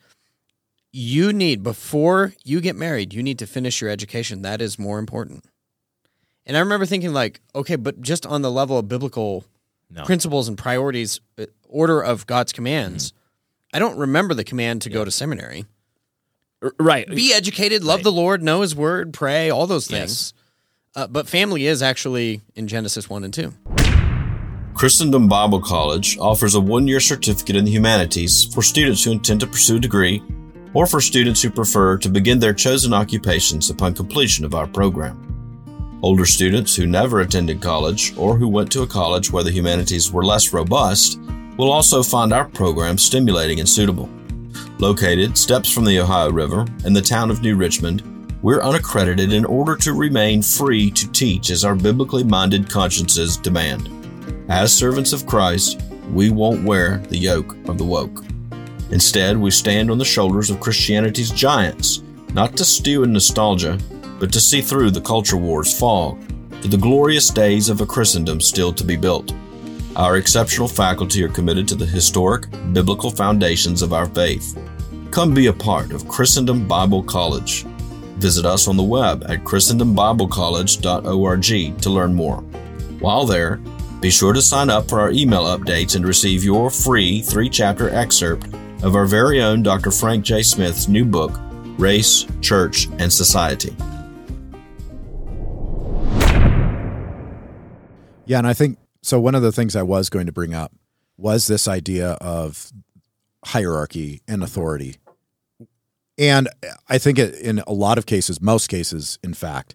you need, before you get married, you need to finish your education. That is more important. And I remember thinking, like, okay, but just on the level of biblical No. principles and priorities, uh, order of God's commands, Mm-hmm. I don't remember the command to go to seminary. Right. Be educated, love the Lord, know His word, pray, all those things. Uh, but family is actually in Genesis 1 and 2. Christendom Bible College offers a one year certificate in the humanities for students who intend to pursue a degree or for students who prefer to begin their chosen occupations upon completion of our program. Older students who never attended college or who went to a college where the humanities were less robust will also find our program stimulating and suitable. Located steps from the Ohio River in the town of New Richmond, we're unaccredited in order to remain free to teach as our biblically minded consciences demand. As servants of Christ, we won't wear the yoke of the woke. Instead, we stand on the shoulders of Christianity's giants, not to stew in nostalgia, but to see through the culture wars fog to the glorious days of a Christendom still to be built. Our exceptional faculty are committed to the historic, biblical foundations of our faith. Come be a part of Christendom Bible College. Visit us on the web at christendombiblecollege.org to learn more. While there, be sure to sign up for our email updates and receive your free three chapter excerpt of our very own Dr. Frank J. Smith's new book, Race, Church, and Society. Yeah, and I think so. One of the things I was going to bring up was this idea of hierarchy and authority. And I think it, in a lot of cases, most cases, in fact,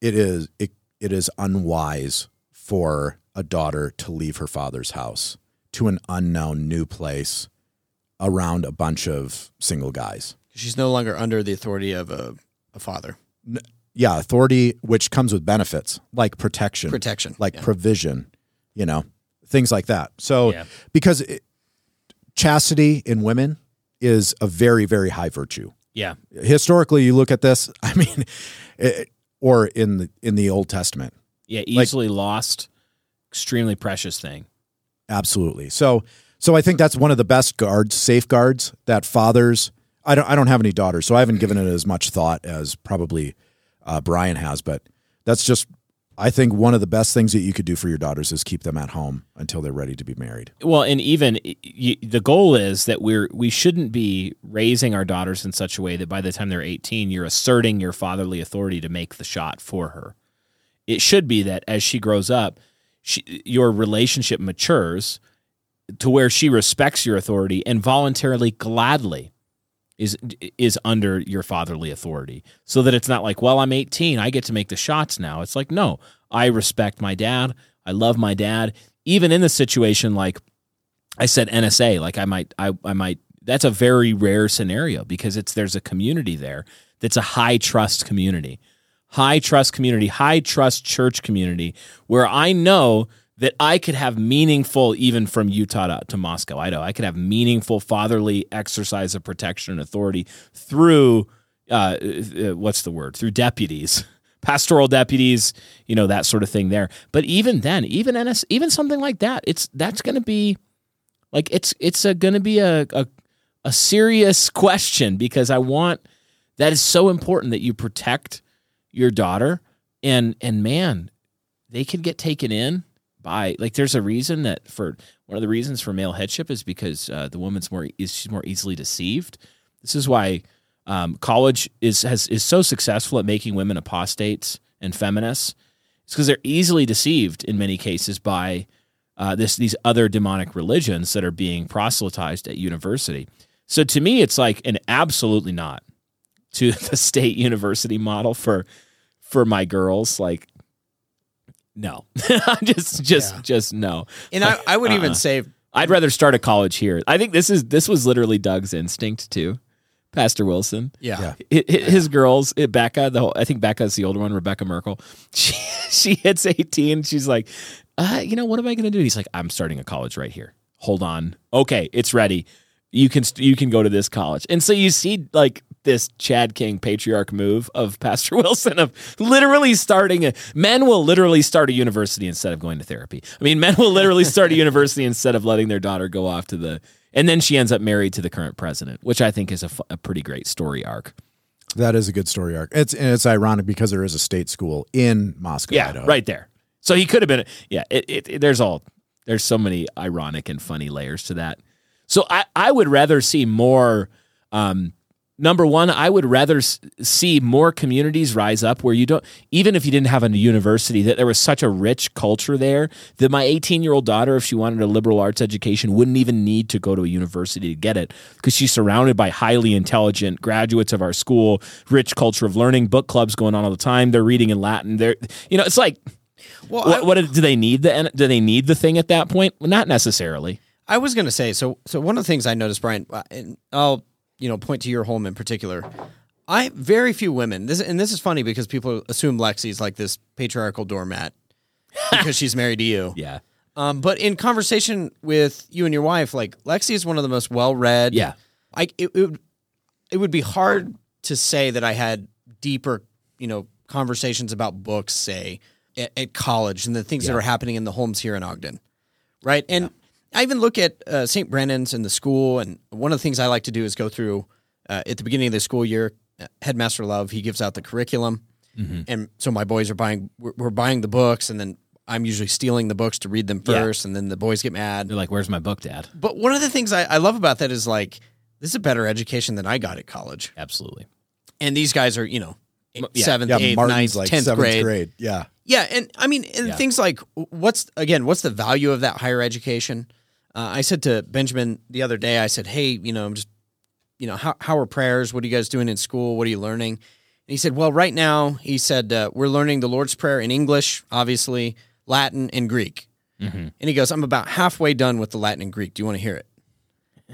it is it, it is unwise for a daughter to leave her father's house to an unknown new place around a bunch of single guys. She's no longer under the authority of a, a father. Yeah, authority which comes with benefits like protection, Protection, like yeah. provision, you know, things like that. So Yeah. because it, chastity in women is a very very high virtue. Yeah. Historically, you look at this. *laughs* I mean, it, or in the in the Old Testament, Yeah. Easily lost, extremely precious thing. absolutely. So so I think that's one of the best guards, safeguards that fathers. I don't I don't have any daughters, so I haven't given it as much thought as probably uh, Brian has, but that's just. I think one of the best things that you could do for your daughters is keep them at home until they're ready to be married. Well, and even y- y- the goal is that we're we shouldn't be raising our daughters in such a way that by the time they're 18, you're asserting your fatherly authority to make the shot for her. It should be that as she grows up, she, your relationship matures to where she respects your authority and voluntarily, gladly is is under your fatherly authority. So that it's not like well i'm 18 i get to make the shots now. It's like no i respect my dad. I love my dad. Even in the situation like i said nsa like i might i, I might that's a very rare scenario because it's there's a community there that's a high trust community high trust community high trust church community where i know that I could have meaningful, even from Utah to, to Moscow, Idaho, I could have meaningful fatherly exercise of protection and authority through uh, uh, what's the word? Through deputies, *laughs* pastoral deputies, you know that sort of thing. There, but even then, even NS, even something like that, it's that's going to be like it's it's going to be a, a a serious question because I want that is so important that you protect your daughter and and man, they could get taken in by like there's a reason that for one of the reasons for male headship is because uh, the woman's more is she's more easily deceived. This is why um, college is has is so successful at making women apostates and feminists. It's because they're easily deceived in many cases by uh, this these other demonic religions that are being proselytized at university. So to me, it's like an absolutely not to *laughs* the state university model for for my girls. Like, no, *laughs* just just Yeah. just no. And I, I would Uh-uh. even say, I'd rather start a college here. I think this is this was literally Doug's instinct too, Pastor Wilson. yeah, Yeah. Hi- hi- His girls, Becca, the whole, I think Becca's the older one, Rebekah Merkle. *laughs* She she hits eighteen. She's like, uh, you know, what am I going to do? He's like, I'm starting a college right here. Hold on, okay, it's ready. You can you can go to this college, and so you see like this Chad King patriarch move of *laughs* Pastor Wilson of literally starting a men will literally start a university instead of going to therapy. I mean, men will literally start a *laughs* university instead of letting their daughter go off to the and then she ends up married to the current president, which I think is a, a pretty great story arc. That is a good story arc. It's and it's ironic because there is a state school in Moscow. Yeah, Idaho. right there. So he could have been. Yeah, it, it, it- there's all there's so many ironic and funny layers to that. So I I would rather see more. Um, number one, I would rather see more communities rise up where you don't even if you didn't have a university that there was such a rich culture there that my 18 year old daughter, if she wanted a liberal arts education, wouldn't even need to go to a university to get it because she's surrounded by highly intelligent graduates of our school, rich culture of learning, book clubs going on all the time. They're reading in Latin. They're you know it's like Well, what, I, what do they need the do they need the thing at that point? Well, not necessarily. I was going to say so. So one of the things I noticed, Brian, uh, and I'll you know point to your home in particular. I very few women. This and this is funny because people assume Lexi's like this patriarchal doormat *laughs* because she's married to you. Yeah. Um, but in conversation with you and your wife, like Lexi is one of the most well-read. Yeah. I it, it would it would be hard to say that I had deeper, you know, conversations about books, say at, at college, and the things that are happening in the homes here in Ogden, right? And I even look at uh, St. Brennan's and the school, and one of the things I like to do is go through uh, at the beginning of the school year. uh, Headmaster Love he gives out the curriculum, and so my boys are buying we're, we're buying the books, and then I'm usually stealing the books to read them Yeah. first, and then the boys get mad. They're like, "Where's my book, Dad?" But one of the things I, I love about that is like this is a better education than I got at college. Absolutely. And these guys are, you know, yeah. seventh, Yeah, eighth, Martin's ninth, like tenth seventh grade. grade. Yeah. Yeah, and I mean, and Yeah. things like what's again, what's the value of that higher education? Uh, I said to Benjamin the other day, I said, "Hey, you know, I'm just, you know, how how are prayers? What are you guys doing in school? What are you learning?" And he said, "Well, right now, he said uh, we're learning the Lord's Prayer in English, obviously, Latin, and Greek." Mm-hmm. And he goes, "I'm about halfway done with the Latin and Greek. Do you want to hear it?"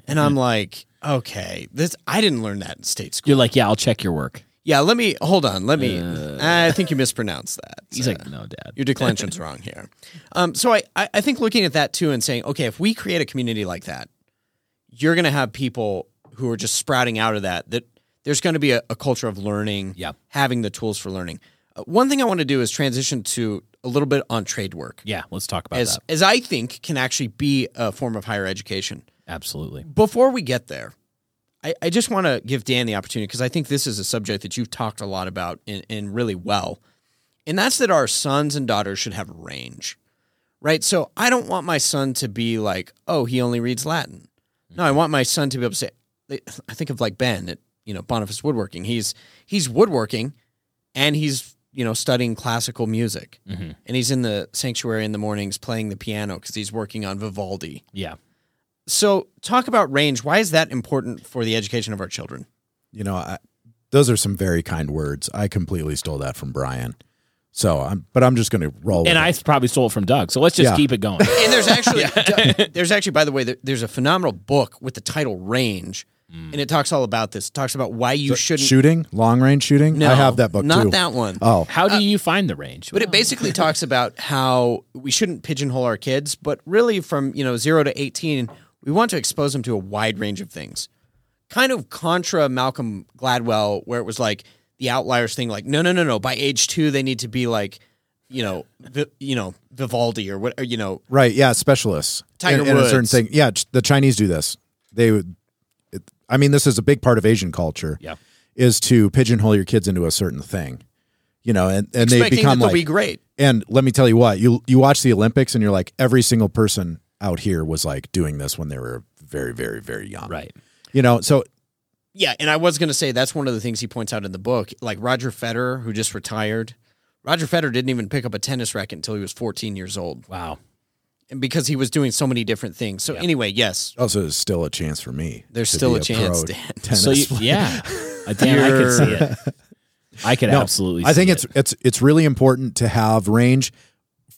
And I'm like, "Okay, this I didn't learn that in state school." You're like, "Yeah, I'll check your work." Yeah, let me hold on. Let me. I think you mispronounced that. Uh. *laughs* He's Uh, like, "No, Dad." your declension's wrong here. Um, so I, I I think looking at that too and saying, okay, if we create a community like that, you're going to have people who are just sprouting out of that. That there's going to be a, a culture of learning, Yeah. having the tools for learning. Uh, one thing I want to do is transition to a little bit on trade work, Yeah, let's talk about as that. as I think can actually be a form of higher education. Absolutely. Before we get there, I, I just want to give Dan the opportunity because I think this is a subject that you've talked a lot about and, and really well. And that's that our sons and daughters should have range, right? So I don't want my son to be like, oh, he only reads Latin. No, I mm-hmm. want my son to be able to say, I think of like Ben at, you know, Boniface Woodworking. He's, he's woodworking and he's, you know, studying classical music. Mm-hmm. And he's in the sanctuary in the mornings playing the piano because he's working on Vivaldi. Yeah. So, talk about range. Why is that important for the education of our children? You know, I, those are some very kind words. I completely stole that from Brian. So I'm, but I'm just going to roll. And with I probably stole it from Doug. So let's just Yeah. keep it going. And there's *laughs* actually, there's actually, by the way, there's a phenomenal book with the title Range, and it talks all about this. It talks about why you it. shouldn't shooting, long range shooting. No, I have that book not too. that one. Oh, How do uh, you find the range? But it basically talks about how we shouldn't pigeonhole our kids, but really from you know zero to eighteen, we want to expose them to a wide range of things. Kind of contra Malcolm Gladwell, where it was like the outliers thing, like no, no, no, no. By age two, they need to be like, you know, Vi- you know, Vivaldi or what, or, you know, right. Yeah, specialists. Tiger in, in a certain thing. Yeah, ch- the Chinese do this. They would. It, I mean, this is a big part of Asian culture. Yeah. is to pigeonhole your kids into a certain thing. You know, and, and they expecting become that they'll like be great. And let me tell you what, you you watch the Olympics and you're like, every single person out here was like doing this when they were very, very, very young. right. You know, so Yeah, and I was going to say that's one of the things he points out in the book. Like Roger Federer, who just retired. Roger Federer didn't even pick up a tennis racket until he was 14 years old, Wow. and because he was doing so many different things. So anyway, yes, oh, also there's still a chance for me. There's still be a chance, Dan. tennis *laughs* So you, yeah, *laughs* Dan, I could see it. I could No, absolutely. I think see it's it's it's really important to have range.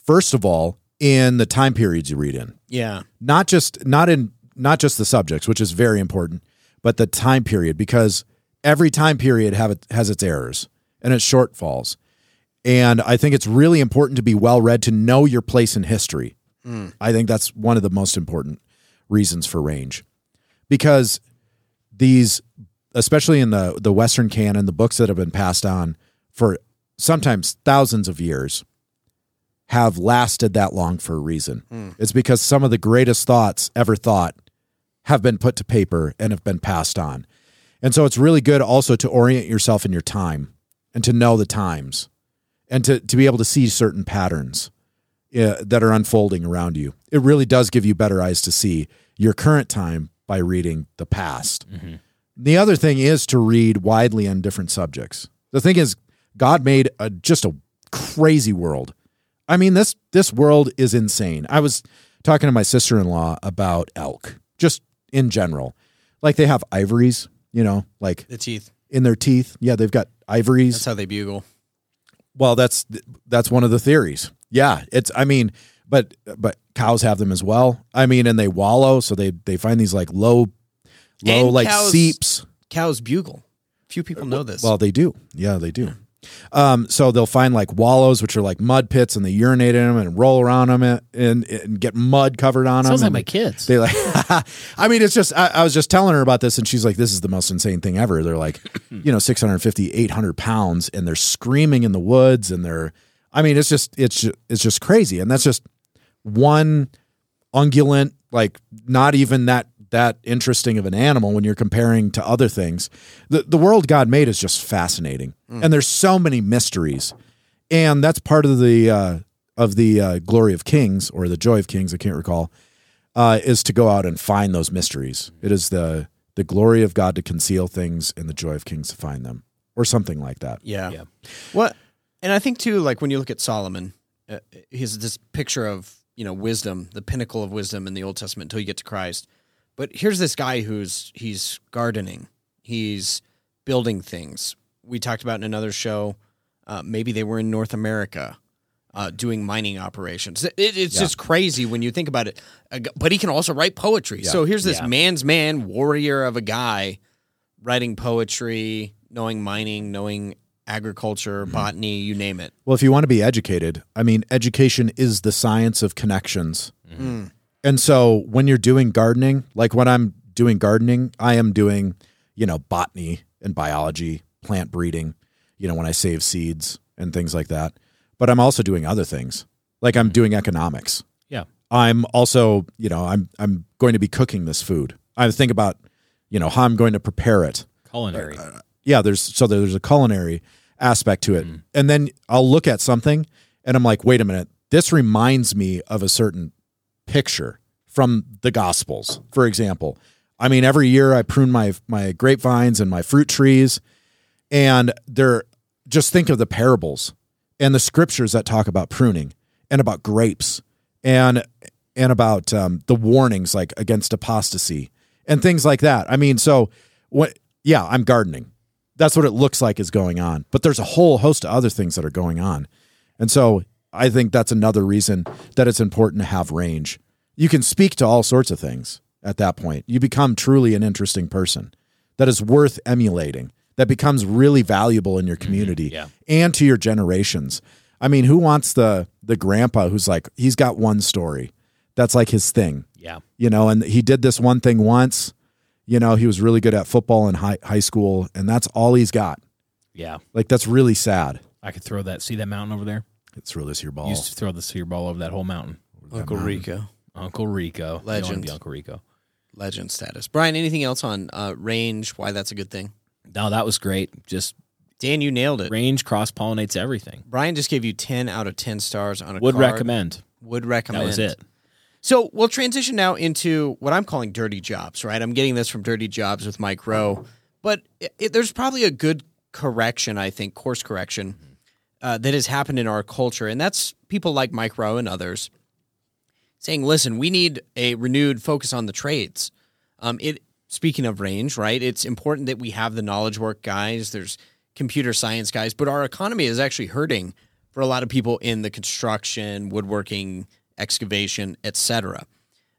First of all, in the time periods you read in, yeah, not just not in not just the subjects, which is very important, but the time period because every time period have it has its errors and its shortfalls. And I think it's really important to be well read to know your place in history. Hmm. I think that's one of the most important reasons for range. Because these especially in the the western canon, the books that have been passed on for sometimes thousands of years have lasted that long for a reason. It's because some of the greatest thoughts ever thought have been put to paper and have been passed on. And so it's really good also to orient yourself in your time and to know the times and to, to be able to see certain patterns uh, that are unfolding around you. It really does give you better eyes to see your current time by reading the past. The other thing is to read widely on different subjects. The thing is, God made a, just a crazy world. I mean, this this world is insane. I was talking to my sister in law about elk, just in general. Like they have ivories, you know, like The teeth. in their teeth. Yeah, they've got ivories. That's how they bugle. Well, that's that's one of the theories. Yeah, it's. I mean, but but cows have them as well. I mean, and they wallow, so they they find these like low, low And like cows- seeps. Cows bugle. Few people know this. Well, they do. Yeah, they do. Um, so they'll find like wallows, which are like mud pits, and they urinate in them and roll around them and, and, and get mud covered on Sounds them. like and my kids. They like. *laughs* I mean, it's just. I, I was just telling her about this, and she's like, "This is the most insane thing ever." They're like, *clears throat* you know, 650, 800 pounds, and they're screaming in the woods, and they're. I mean, it's just it's ju- it's just crazy, and that's just one ungulate, like not even that that interesting of an animal when you're comparing to other things. The the world God made is just fascinating, and there's so many mysteries, and that's part of the uh, of the uh, glory of kings or the joy of kings. I can't recall. Uh, is to go out and find those mysteries. It is the the glory of God to conceal things and the joy of kings to find them, or something like that. Yeah. Yeah. What? And I think too, like when you look at Solomon, uh, he's this picture of you know wisdom, the pinnacle of wisdom in the Old Testament until you get to Christ. But here's this guy who's he's gardening, he's building things. We talked about in another show. Uh, maybe they were in North America. Uh, doing mining operations, it, it's just crazy when you think about it. Uh, But he can also write poetry. So here's this Yeah. man's man, warrior of a guy, writing poetry, knowing mining, knowing agriculture, botany, you name it. Well, if you want to be educated, I mean, education is the science of connections. And so when you're doing gardening, like when I'm doing gardening, I am doing, you know, botany and biology, plant breeding, you know, when I save seeds and things like that. But I'm also doing other things. Like I'm mm-hmm. doing economics. Yeah. I'm also, you know, I'm I'm going to be cooking this food. I think about, you know, how I'm going to prepare it Culinary. Uh, yeah there's so there's a culinary aspect to it mm. and then i'll look at something and i'm like wait a minute this reminds me of a certain picture from the gospels for example. I mean every year i prune my my grapevines and my fruit trees and they're just think of the parables and the scriptures that talk about pruning and about grapes and and about um, the warnings like against apostasy and things like that. I mean so what yeah i'm gardening. That's what it looks like is going on but there's a whole host of other things that are going on. And so i think that's another reason that it's important to have range you can speak to all sorts of things at that point you become truly an interesting person that is worth emulating that becomes really valuable in your mm-hmm. community yeah. and to your generations i mean who wants the the grandpa who's like he's got one story that's like his thing yeah. you know, and he did this one thing once. You know, he was really good at football in high high school, and that's all he's got. Yeah. Like that's really sad. I could throw that. See that mountain over there? Throw this your ball. Used to throw this sear ball over that whole mountain. Uncle Rico, Uncle Rico. You wanna Legend. be Uncle Rico. legend status. Brian, anything else on uh, range? Why that's a good thing? No, that was great. Just Dan, you nailed it. range cross pollinates everything. Brian just gave you ten out of ten stars on a Would card. recommend. Would recommend. That was it. So we'll transition now into what I'm calling dirty jobs, right? I'm getting this from Dirty Jobs with Mike Rowe, but it, it- there's probably a good correction, I think, course correction uh, that has happened in our culture, and that's people like Mike Rowe and others saying, "Listen, we need a renewed focus on the trades." Um, it speaking of range, right? It's important that we have the knowledge work guys. There's computer science guys, but our economy is actually hurting for a lot of people in the construction, woodworking, excavation, etc.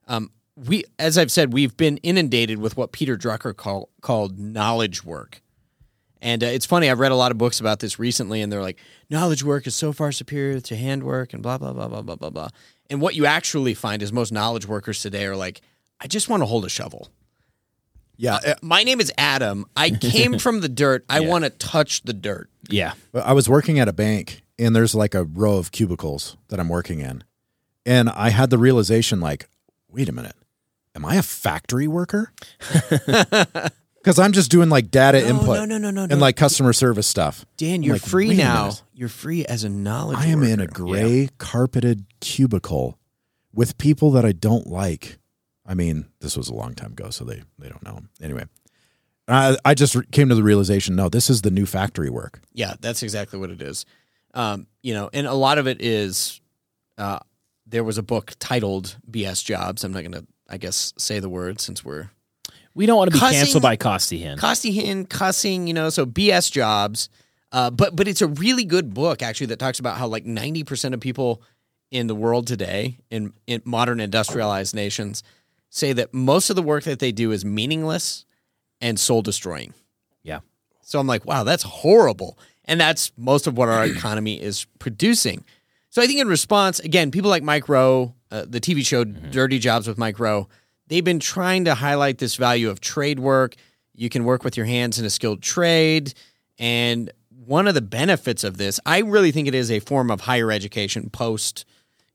Um, we, as I've said, we've been inundated with what Peter Drucker call, called knowledge work. And uh, it's funny, I've read a lot of books about this recently, and they're like, knowledge work is so far superior to handwork, and blah, blah, blah, blah, blah, blah, blah. And what you actually find is most knowledge workers today are like, I just want to hold a shovel. yeah, eh, My name is Adam. I came *laughs* from the dirt. I want to touch the dirt. Yeah. I was working at a bank, and there's like a row of cubicles that I'm working in, and I had the realization, like, wait a minute, am I a factory worker? *laughs* Because I'm just doing like data No, input no, no, no, no, and no. like customer service stuff. Dan, I'm you're like, free now. You're free as a knowledge. I am in a worker. gray carpeted cubicle with people that I don't like. I mean, this was a long time ago, so they they don't know. Anyway, I I just came to the realization. No, this is the new factory work. Yeah, that's exactly what it is. Um, you know, and a lot of it is. Uh, there was a book titled "BS Jobs." I'm not going to, I guess, say the word since we're We don't want to be Cussing- canceled by Costihan. Costihan cussing, you know, so BS jobs. Uh, but but it's a really good book actually that talks about how like ninety percent of people in the world today in, in modern industrialized nations say that most of the work that they do is meaningless and soul destroying. Yeah. So I'm like, wow, that's horrible. And that's most of what our *clears throat* economy is producing. So I think in response, again, people like Mike Rowe, uh, the TV show Dirty Jobs with Mike Rowe, they've been trying to highlight this value of trade work. You can work with your hands in a skilled trade. And one of the benefits of this, I really think it is a form of higher education post,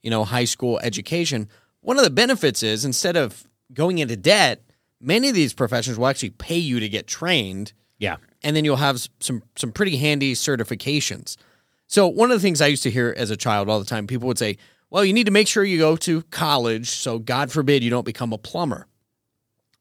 you know, high school education. One of the benefits is instead of going into debt, many of these professions will actually pay you to get trained Yeah. and then you'll have some some pretty handy certifications. So one of the things I used to hear as a child all the time, people would say, "Well, you need to make sure you go to college, so God forbid you don't become a plumber."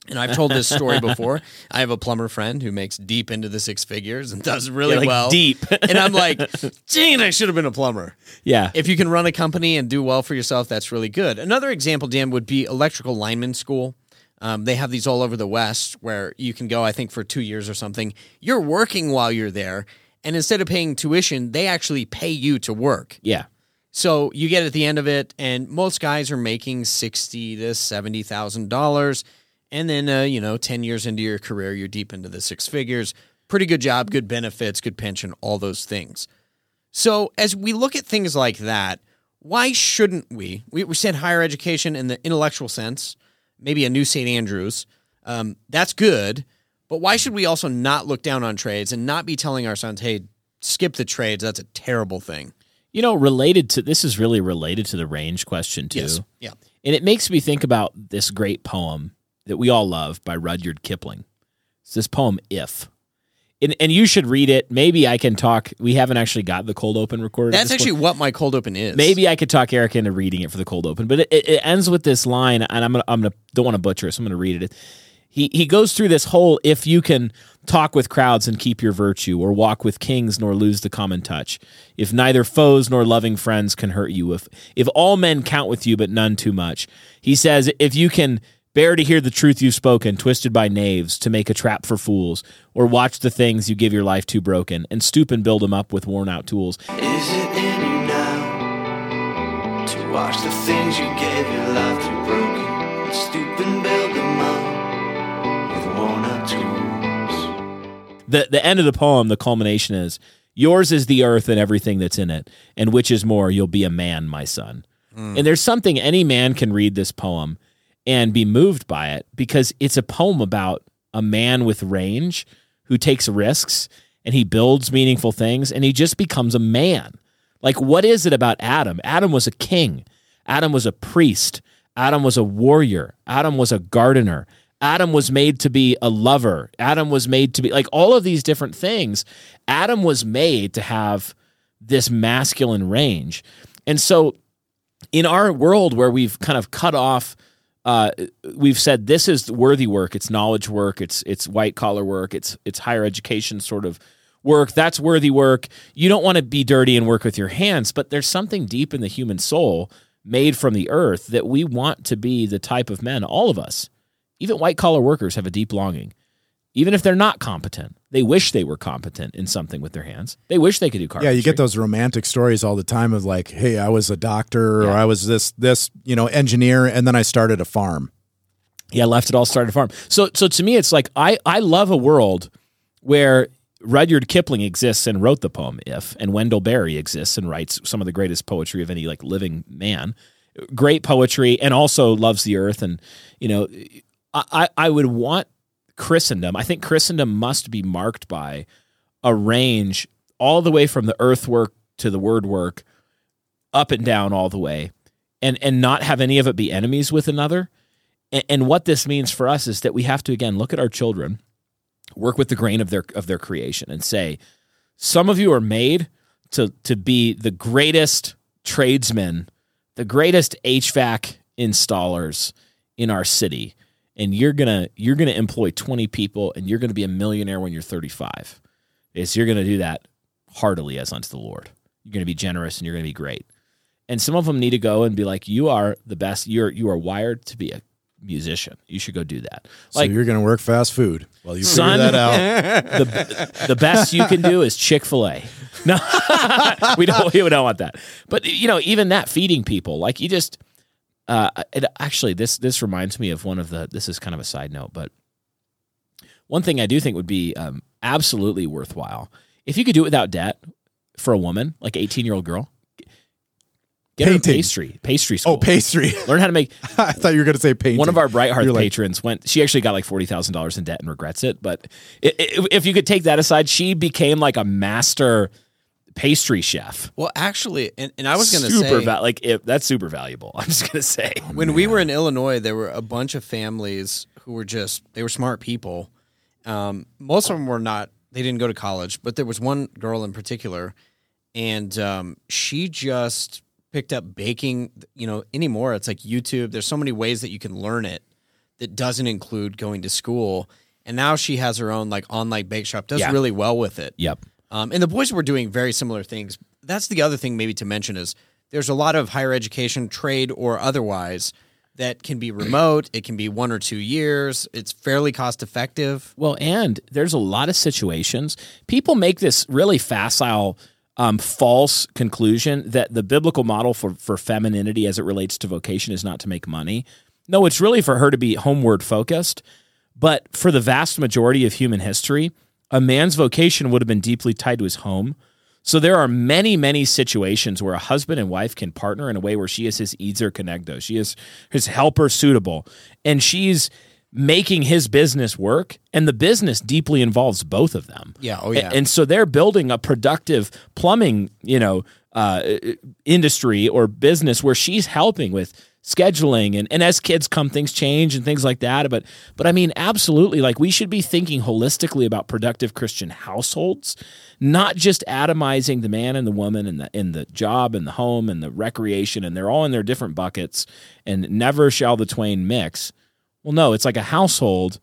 And I've told this story *laughs* before. I have a plumber friend who makes deep into the six figures and does really Yeah, like well. deep. and I'm like, *laughs* Gene, I should have been a plumber." Yeah. If you can run a company and do well for yourself, that's really good. Another example, Dan, would be electrical lineman school. Um, they have these all over the West where you can go, I think, for two years or something. You're working while you're there. And instead of paying tuition, they actually pay you to work. yeah. So you get at the end of it, and most guys are making sixty to seventy thousand dollars, and then uh, you know, ten years into your career, you're deep into the six figures. Pretty good job, good benefits, good pension, all those things. So as we look at things like that, why shouldn't we? We, we said higher education in the intellectual sense, maybe a new St. Andrews. Um, that's good, but why should we also not look down on trades and not be telling our sons, "Hey, skip the trades. That's a terrible thing." You know, related to this is really related to the range question too. Yeah. And it makes me think about this great poem that we all love by Rudyard Kipling. It's this poem, If. And, and you should read it. Maybe I can talk. We haven't actually got the cold open recorded. That's actually point. what my cold open is. Maybe I could talk Eric into reading it for the cold open, but it, it, it ends with this line, and I'm gonna I'm gonna don't want to butcher it, so I'm gonna read it. He he goes through this whole if you can talk with crowds and keep your virtue, or walk with kings nor lose the common touch, if neither foes nor loving friends can hurt you, if if all men count with you but none too much. He says if you can bear to hear the truth you've spoken, twisted by knaves to make a trap for fools, or watch the things you give your life to broken, and stoop and build them up with worn out tools. Is it in you now to watch the things you gave your life to broken stoop and build them up the the end of the poem, the culmination is yours is the earth and everything that's in it, and which is more, you'll be a man, my son. Mm. And there's something any man can read this poem and be moved by it because it's a poem about a man with range who takes risks and he builds meaningful things and he just becomes a man. Like, what is it about Adam? Adam was a king. Adam was a priest. Adam was a warrior. Adam was a gardener. Adam was made to be a lover. Adam was made to be like all of these different things. Adam was made to have this masculine range. And so, in our world where we've kind of cut off uh, we've said this is worthy work it's knowledge work it's it's white collar work it's it's higher education sort of work that's worthy work you don't want to be dirty and work with your hands but there's something deep in the human soul made from the earth that we want to be the type of men all of us even white collar workers have a deep longing even if they're not competent they wish they were competent in something with their hands they wish they could do carpentry. Yeah, you get those romantic stories all the time of like, hey, I was a doctor or I was this this you know engineer, and then I started a farm. Yeah, left it all, started a farm. So, so to me, it's like I I love a world where Rudyard Kipling exists and wrote the poem "If," and Wendell Berry exists and writes some of the greatest poetry of any like living man. Great poetry, and also loves the earth. And you know, I I- would want Christendom. I think Christendom must be marked by a range all the way from the earthwork to the word work, up and down all the way, and and not have any of it be enemies with another. And, and what this means for us is that we have to again look at our children work with the grain of their of their creation and say, some of you are made to to be the greatest tradesmen, the greatest HVAC installers in our city, and you're gonna you're gonna employ 20 people, and you're gonna be a millionaire when you're 35. Is you're gonna do that heartily as unto the Lord. You're gonna be generous and you're gonna be great. And some of them need to go and be like, you are the best. You're you are wired to be a musician. You should go do that. So you're going to work fast food. Well, you Son, figure that out. *laughs* the the best you can do is Chick Fil A. *laughs* No, *laughs* we don't we don't want that. But you know, even that feeding people, like you just. Uh, it, actually, this this reminds me of one of the. This is kind of a side note, but one thing I do think would be um, absolutely worthwhile if you could do it without debt for a woman, like eighteen year old girl. Get her a pastry, pastry school. Oh, pastry. *laughs* Learn how to make *laughs* I thought you were going to say painting. one of our Brighthearth You're like- patrons went. She actually got like forty thousand dollars in debt and regrets it. But i i if you could take that aside, she became like a master pastry chef. Well, actually, and, and I was going to super say, val- like it, that's super valuable. *laughs* I'm just gonna say. when we were in Illinois, there were a bunch of families who were just they were smart people. Um, most of them were not. They didn't go to college, but there was one girl in particular, and um, she just picked up baking. You know, anymore it's like YouTube. There's so many ways that you can learn it that doesn't include going to school. And now she has her own like online bake shop. Does Yeah. really well with it. Yep. Um, and the boys were doing very similar things. That's the other thing maybe to mention is there's a lot of higher education, trade or otherwise, that can be remote. It can be one or two years. It's fairly cost effective. Well, and there's a lot of situations people make this really facile, um, false conclusion that the biblical model for for femininity as it relates to vocation is not to make money. No, it's really for her to be homeward focused. But for the vast majority of human history, a man's vocation would have been deeply tied to his home. So there are many, many situations where a husband and wife can partner in a way where she is his ezer kenegdo, she is his helper suitable, and she's making his business work, and the business deeply involves both of them. Yeah, oh, yeah. And so they're building a productive plumbing, you know, uh, industry or business where she's helping with scheduling and, and as kids come things change and things like that but but i mean absolutely like we should be thinking holistically about productive christian households not just atomizing the man and the woman and the in the job and the home and the recreation and they're all in their different buckets and never shall the twain mix well no it's like a household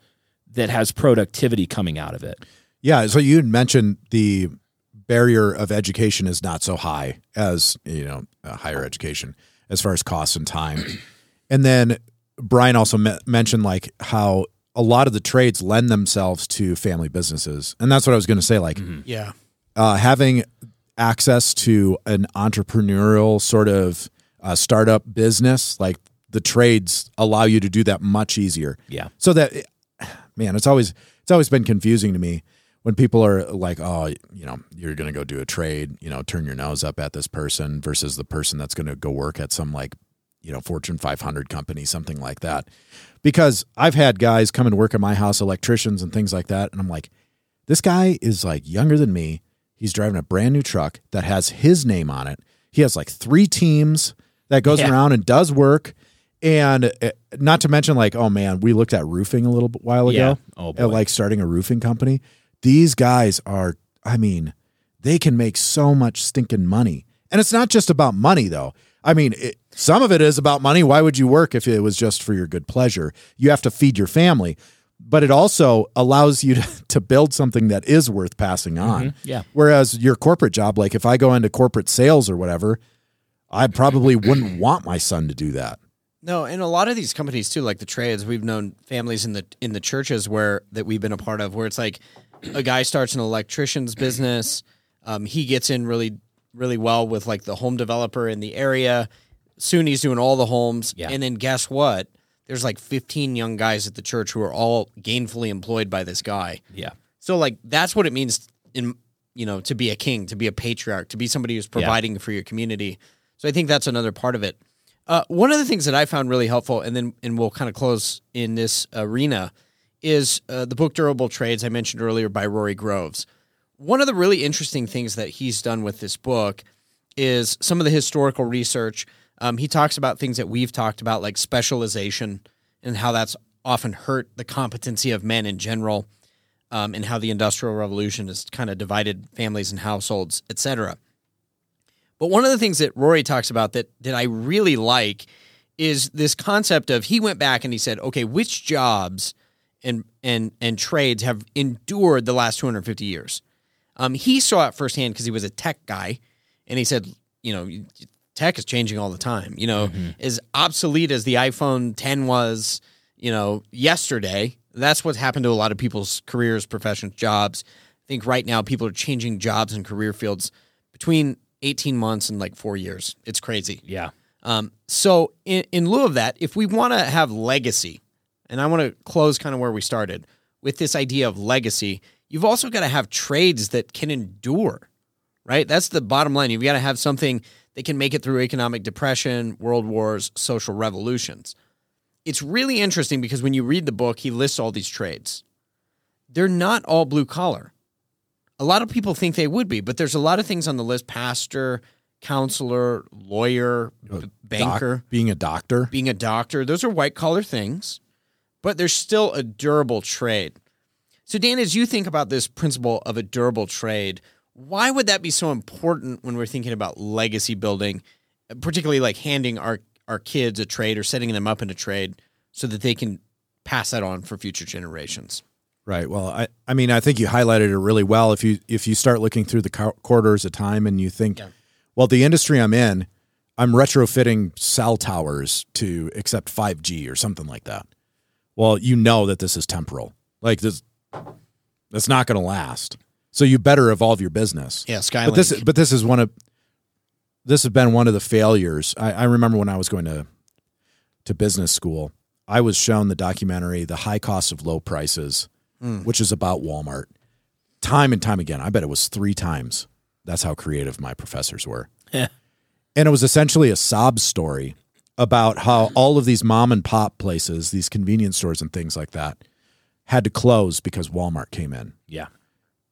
that has productivity coming out of it Yeah. So you mentioned the barrier of education is not so high as, you know, uh, higher education as far as cost and time. *clears throat* And then Brian also me- mentioned like how a lot of the trades lend themselves to family businesses. And that's what I was going to say. Like, Yeah. uh, having access to an entrepreneurial sort of uh, startup business, like the trades allow you to do that much easier. Yeah. So that, *sighs* man, it's always it's always been confusing to me when people are like, oh, you know, you're going to go do a trade, you know, turn your nose up at this person versus the person that's going to go work at some like, you know, Fortune 500 company, something like that. Because I've had guys come and work at my house, electricians and things like that, and I'm like, this guy is like younger than me. He's driving a brand new truck that has his name on it. He has like three teams that goes Yeah. around and does work. And uh, not to mention, like, oh man, we looked at roofing a little while Yeah. ago. Oh, at like starting a roofing company. These guys are, I mean, they can make so much stinking money. And it's not just about money, though. I mean, it, some of it is about money. Why would you work if it was just for your good pleasure? You have to feed your family, but it also allows you *laughs* to, to build something that is worth passing on. Mm-hmm. yeah. Whereas your corporate job, like if I go into corporate sales or whatever, I probably wouldn't *clears throat* want my son to do that. No, and a lot of these companies too, like the trades, we've known families in the in the churches where that we've been a part of, where it's like a guy starts an electrician's business, um, he gets in really really well with like the home developer in the area. Soon he's doing all the homes, Yeah. and then guess what? There's like 15 young guys at the church who are all gainfully employed by this guy. yeah So like that's what it means in you know to be a king, to be a patriarch, to be somebody who's providing for your community. So I think that's another part of it. Uh, one of the things that I found really helpful, and then and we'll kind of close in this arena, is uh, the book Durable Trades I mentioned earlier by Rory Groves. One of the really interesting things that he's done with this book is some of the historical research. Um, he talks about things that we've talked about, like specialization and how that's often hurt the competency of men in general. um, and how the Industrial Revolution has kind of divided families and households, etc. But one of the things that Rory talks about that that I really like is this concept of he went back and he said, okay, which jobs and and and trades have endured the last 250 years? Um, he saw it firsthand because he was a tech guy, and he said, you know, tech is changing all the time. You know, as obsolete as the iPhone 10 was, you know, yesterday, that's what's happened to a lot of people's careers, professions, jobs. I think right now people are changing jobs and career fields between 18 months and like four years. It's crazy. Yeah. Um, so, in, in lieu of that, if we want to have legacy, and I want to close kind of where we started with this idea of legacy, you've also got to have trades that can endure, right? That's the bottom line. You've got to have something that can make it through economic depression, world wars, social revolutions. It's really interesting because when you read the book, he lists all these trades. They're not all blue collar. A lot of people think they would be, but there's a lot of things on the list pastor, counselor, lawyer, banker, Doc- being a doctor. being a doctor. Those are white collar things, but there's still a durable trade. So, Dan, as you think about this principle of a durable trade, why would that be so important when we're thinking about legacy building, particularly like handing our, our kids a trade or setting them up in a trade so that they can pass that on for future generations? Right. Well, I, I mean, I think you highlighted it really well. If you if you start looking through the quarters of time and you think, Yeah. well, the industry I'm in, I'm retrofitting cell towers to accept 5G or something like that. Well, you know that this is temporal. Like this, that's not going to last. So you better evolve your business. Yeah, Skylink. But this, but this is one of this has been one of the failures. I, I remember when I was going to to business school, I was shown the documentary "The High Cost of Low Prices," hmm. which is about Walmart. Time and time again, I bet it was three times. That's how creative my professors were. Yeah. and it was essentially a sob story about how all of these mom and pop places, these convenience stores and things like that, had to close because Walmart came in. Yeah.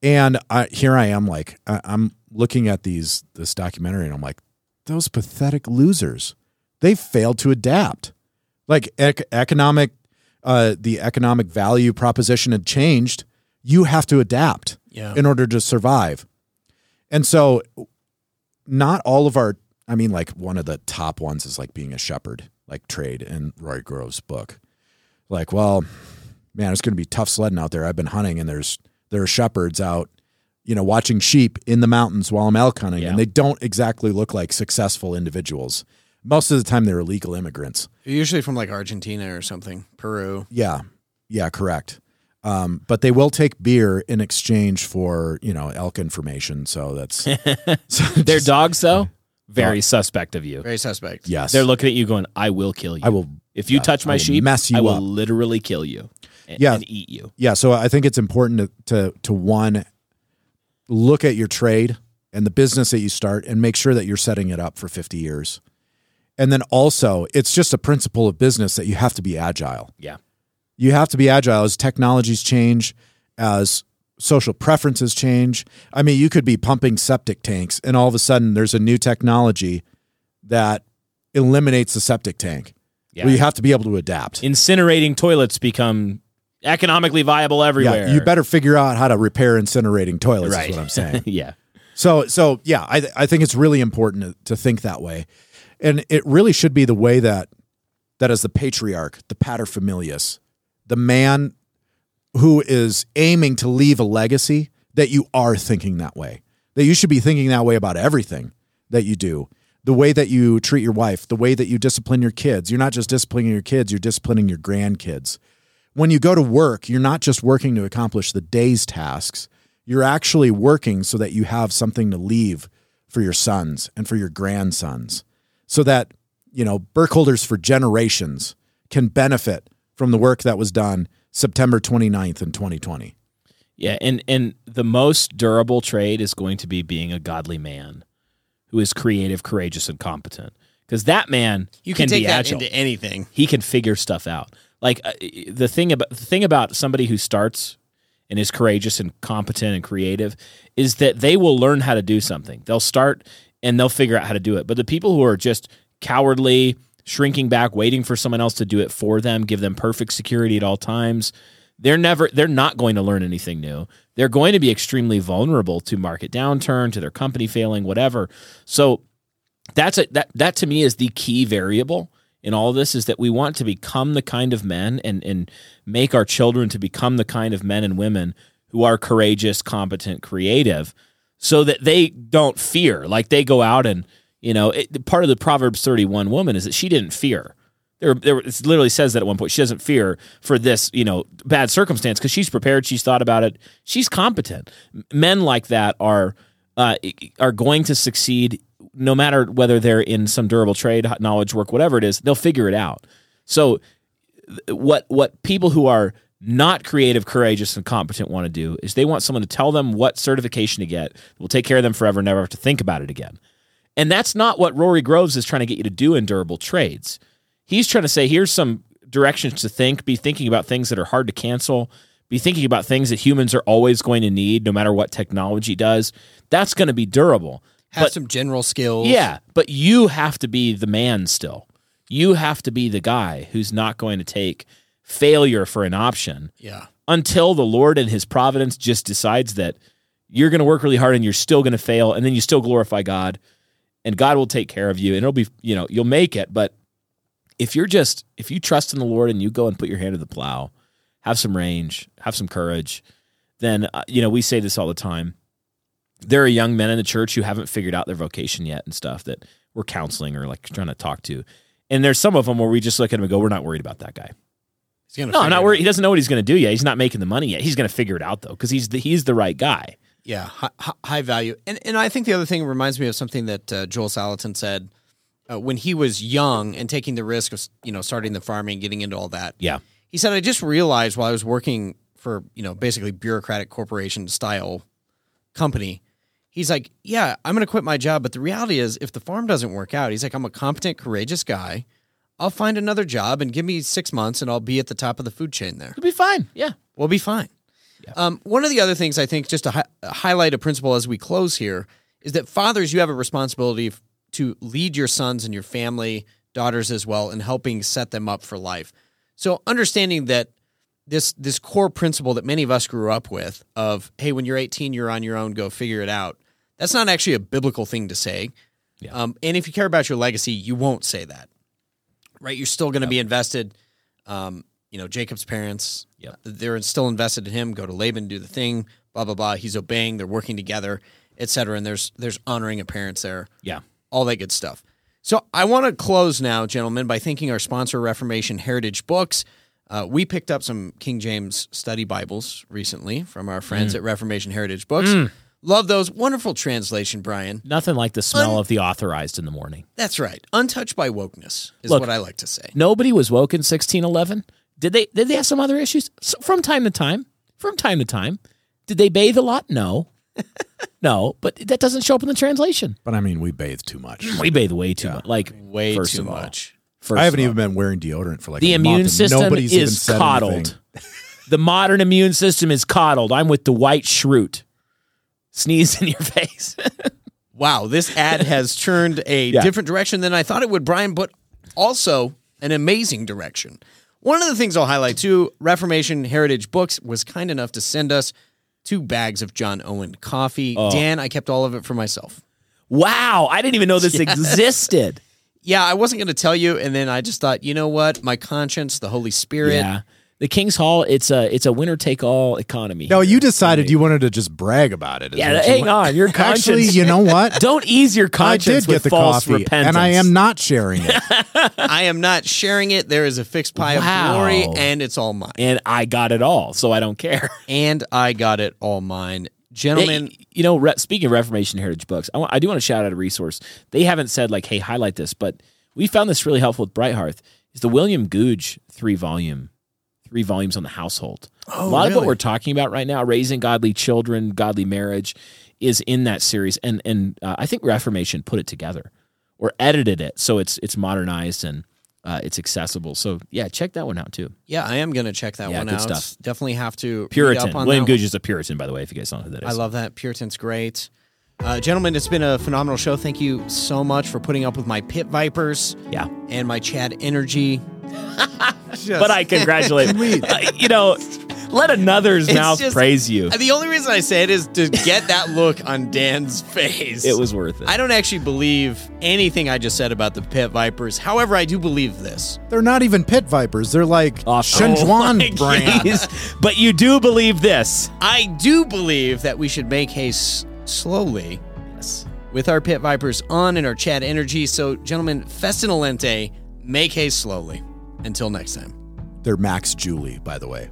And I, here I am, like I, I'm looking at these this documentary, and I'm like, those pathetic losers. They failed to adapt. Like ec- economic, uh, the economic value proposition had changed. You have to adapt Yeah. in order to survive. And so, not all of our. I mean, like one of the top ones is like being a shepherd, like trade in Rory Grove's book. Like, well, man, it's going to be tough sledding out there. I've been hunting, and there's there are shepherds out, you know, watching sheep in the mountains while I'm elk hunting, Yeah. and they don't exactly look like successful individuals. Most of the time, they're illegal immigrants. Usually from like Argentina or something, Peru. Yeah, yeah, correct. Um, but they will take beer in exchange for you know elk information. So that's *laughs* so Their just- dogs, though, very suspect of you. Very suspect. Yes, They're looking at you going, I will kill you. I will. If you yeah, touch I my will sheep, mess you I will up. literally kill you and, Yeah. and eat you. Yeah, so I think it's important to, to to one look at your trade and the business that you start and make sure that you're setting it up for 50 years. And then also, it's just a principle of business that you have to be agile. Yeah. You have to be agile as technologies change, as social preferences change. I mean, you could be pumping septic tanks and all of a sudden there's a new technology that eliminates the septic tank. Yeah. Well, you have to be able to adapt. Incinerating toilets become economically viable everywhere. Yeah, you better figure out how to repair incinerating toilets. Right. Is what I'm saying. *laughs* yeah. so, so yeah, I I think it's really important to, to think that way, and it really should be the way that that is the patriarch, the paterfamilias, the man who is aiming to leave a legacy. That you are thinking that way. That you should be thinking that way about everything that you do. The way that you treat your wife, the way that you discipline your kids. You're not just disciplining your kids, you're disciplining your grandkids when you go to work, you're not just working to accomplish the day's tasks. You're actually working so that you have something to leave for your sons and for your grandsons so that, you know, Burkholders for generations can benefit from the work that was done September 29th in 2020. Yeah, and and the most durable trade is going to be being a godly man who is creative, courageous, and competent. Because that man You can, take be that agile. into anything. he can figure stuff out. Like uh, the thing about the thing about somebody who starts and is courageous and competent and creative is that they will learn how to do something. They'll start and they'll figure out how to do it. But the people who are just cowardly, shrinking back, waiting for someone else to do it for them, give them perfect security at all times, they're never they're not going to learn anything new. They're going to be extremely vulnerable to market downturn, to their company failing, whatever. So that's a that that to me is the key variable in all of this is that we want to become the kind of men and and make our children to become the kind of men and women who are courageous, competent, creative, so that they don't fear. Like they go out and you know, it, part of the Proverbs thirty one woman is that she didn't fear. There, there, it literally says that at one point she doesn't fear for this, you know, bad circumstance because she's prepared, she's thought about it, she's competent. Men like that are uh, are going to succeed no matter whether they're in some durable trade, knowledge work, whatever it is. They'll figure it out. So, what what people who are not creative, courageous, and competent want to do is they want someone to tell them what certification to get. Will take care of them forever, never have to think about it again. And that's not what Rory Groves is trying to get you to do in durable trades. He's trying to say, here's some directions to think, be thinking about things that are hard to cancel, be thinking about things that humans are always going to need, no matter what technology does. That's going to be durable. Have But- some general skills. Yeah, but you have to be the man still. You have to be the guy who's not going to take failure for an option Yeah. until the Lord and his providence just decides that you're going to work really hard and you're still going to fail and then you still glorify God and God will take care of you and it'll be, you know, you'll make it, but if you're just if you trust in the Lord and you go and put your hand to the plow, have some range, have some courage, then uh, you know, we say this all the time. There are young men in the church who haven't figured out their vocation yet and stuff that we're counseling or like trying to talk to. And there's some of them where we just look at them and go, "We're not worried about that guy." He's gonna No, I'm not worried. He doesn't know what he's going to do yet. He's not making the money yet. He's going to figure it out though, because he's the, he's the right guy. Yeah, high, high value. And and I think the other thing reminds me of something that uh, Joel Salatin said uh, when he was young and taking the risk of you know starting the farming, and getting into all that. Yeah, He said, I just realized while I was working for, you know, basically bureaucratic corporation style company, he's like, Yeah, I'm going to quit my job. But the reality is, if the farm doesn't work out, he's like, I'm a competent, courageous guy. I'll find another job and give me six months and I'll be at the top of the food chain there. it'll be fine. Yeah, We'll be fine. Um, one of the other things I think, just to hi- highlight a principle as we close here, is that fathers, you have a responsibility f- to lead your sons and your family, daughters as well, in helping set them up for life. So understanding that this this core principle that many of us grew up with of hey, when you're 18, you're on your own, go figure it out. That's not actually a biblical thing to say. Yeah. Um, and if you care about your legacy, you won't say that, right? You're still going to be invested. Um, you know, Jacob's parents, Yep. they're still invested in him. Go to Laban, do the thing, blah blah blah. He's obeying. They're working together, etc. And there's there's honoring of parents there yeah. all that good stuff. So I want to close now, gentlemen, by thanking our sponsor, Reformation Heritage Books. Uh, we picked up some King James study Bibles recently from our friends Mm. at Reformation Heritage Books. Love those. Wonderful translation, Brian. Nothing like the smell Un- of the authorized in the morning. That's right. Untouched by wokeness is Look, what I like to say. Nobody was woke in 1611. Did they? Did they have some other issues So from time to time? From time to time, did they bathe a lot? No, *laughs* no. But that doesn't show up in the translation. But I mean, we bathe too much. Mm, we bathe way too much. Like Way first too of all, much. First I haven't of all. even been wearing deodorant for like the a month, immune and system nobody's even is said coddled. *laughs* *laughs* the modern immune system is coddled. I'm with the white shroot. Sneeze in your face. Wow, this ad has turned a Yeah. different direction than I thought it would, Brian, but also an amazing direction. One of the things I'll highlight too, Reformation Heritage Books was kind enough to send us two bags of John Owen coffee. Oh. Dan, I kept all of it for myself. wow, I didn't even know this *laughs* existed. Yeah, I wasn't going to tell you, and then I just thought, you know what? My conscience, the Holy Spirit. Yeah, the King's Hall. It's a it's a winner take all economy. No, you decided you wanted to just brag about it. Yeah, what you hang on. Your conscience. Actually, you know *laughs* what? Don't ease your conscience. I conscience did get with the false coffee, repentance. and I am not sharing it. *laughs* I am not sharing it. There is a fixed pie Wow. of glory, and it's all mine. and I got it all, so I don't care. *laughs* And I got it all mine. Gentlemen, Hey, you know, re- speaking of Reformation Heritage books, I, want, I do want to shout out a resource. They haven't said like, "Hey, highlight this," but we found this really helpful with Brighthearth. Is the William Gouge three volume, three volumes on the household. a lot of what we're talking about right now, raising godly children, godly marriage, is in that series, and and uh, I think Reformation put it together or edited it so it's it's modernized and uh, it's accessible. So yeah, check that one out too. yeah, I am going to check that Yeah, one good out. stuff. Definitely have to Puritan. up on William. Gouge is a Puritan, by the way. If you guys don't know who that is, I love that. Puritan's great. Uh, gentlemen, it's been a phenomenal show. Thank you so much for putting up with my pit vipers Yeah. and my Chad energy. *laughs* but I congratulate. *laughs* uh, you know, Let another's It's mouth just- praise you. The only reason I say it is to get that look on Dan's face. It was worth it. I don't actually believe anything I just said about the pit vipers. However, I do believe this. They're not even pit vipers. They're like Awesome. Shenjuan my brand. Jeez. but you do believe this. I do believe that we should make haste slowly. Yes. With our pit vipers on and our chat energy. So, gentlemen, Festina lente, make haste slowly. Until next time. They're Max Julie, by the way.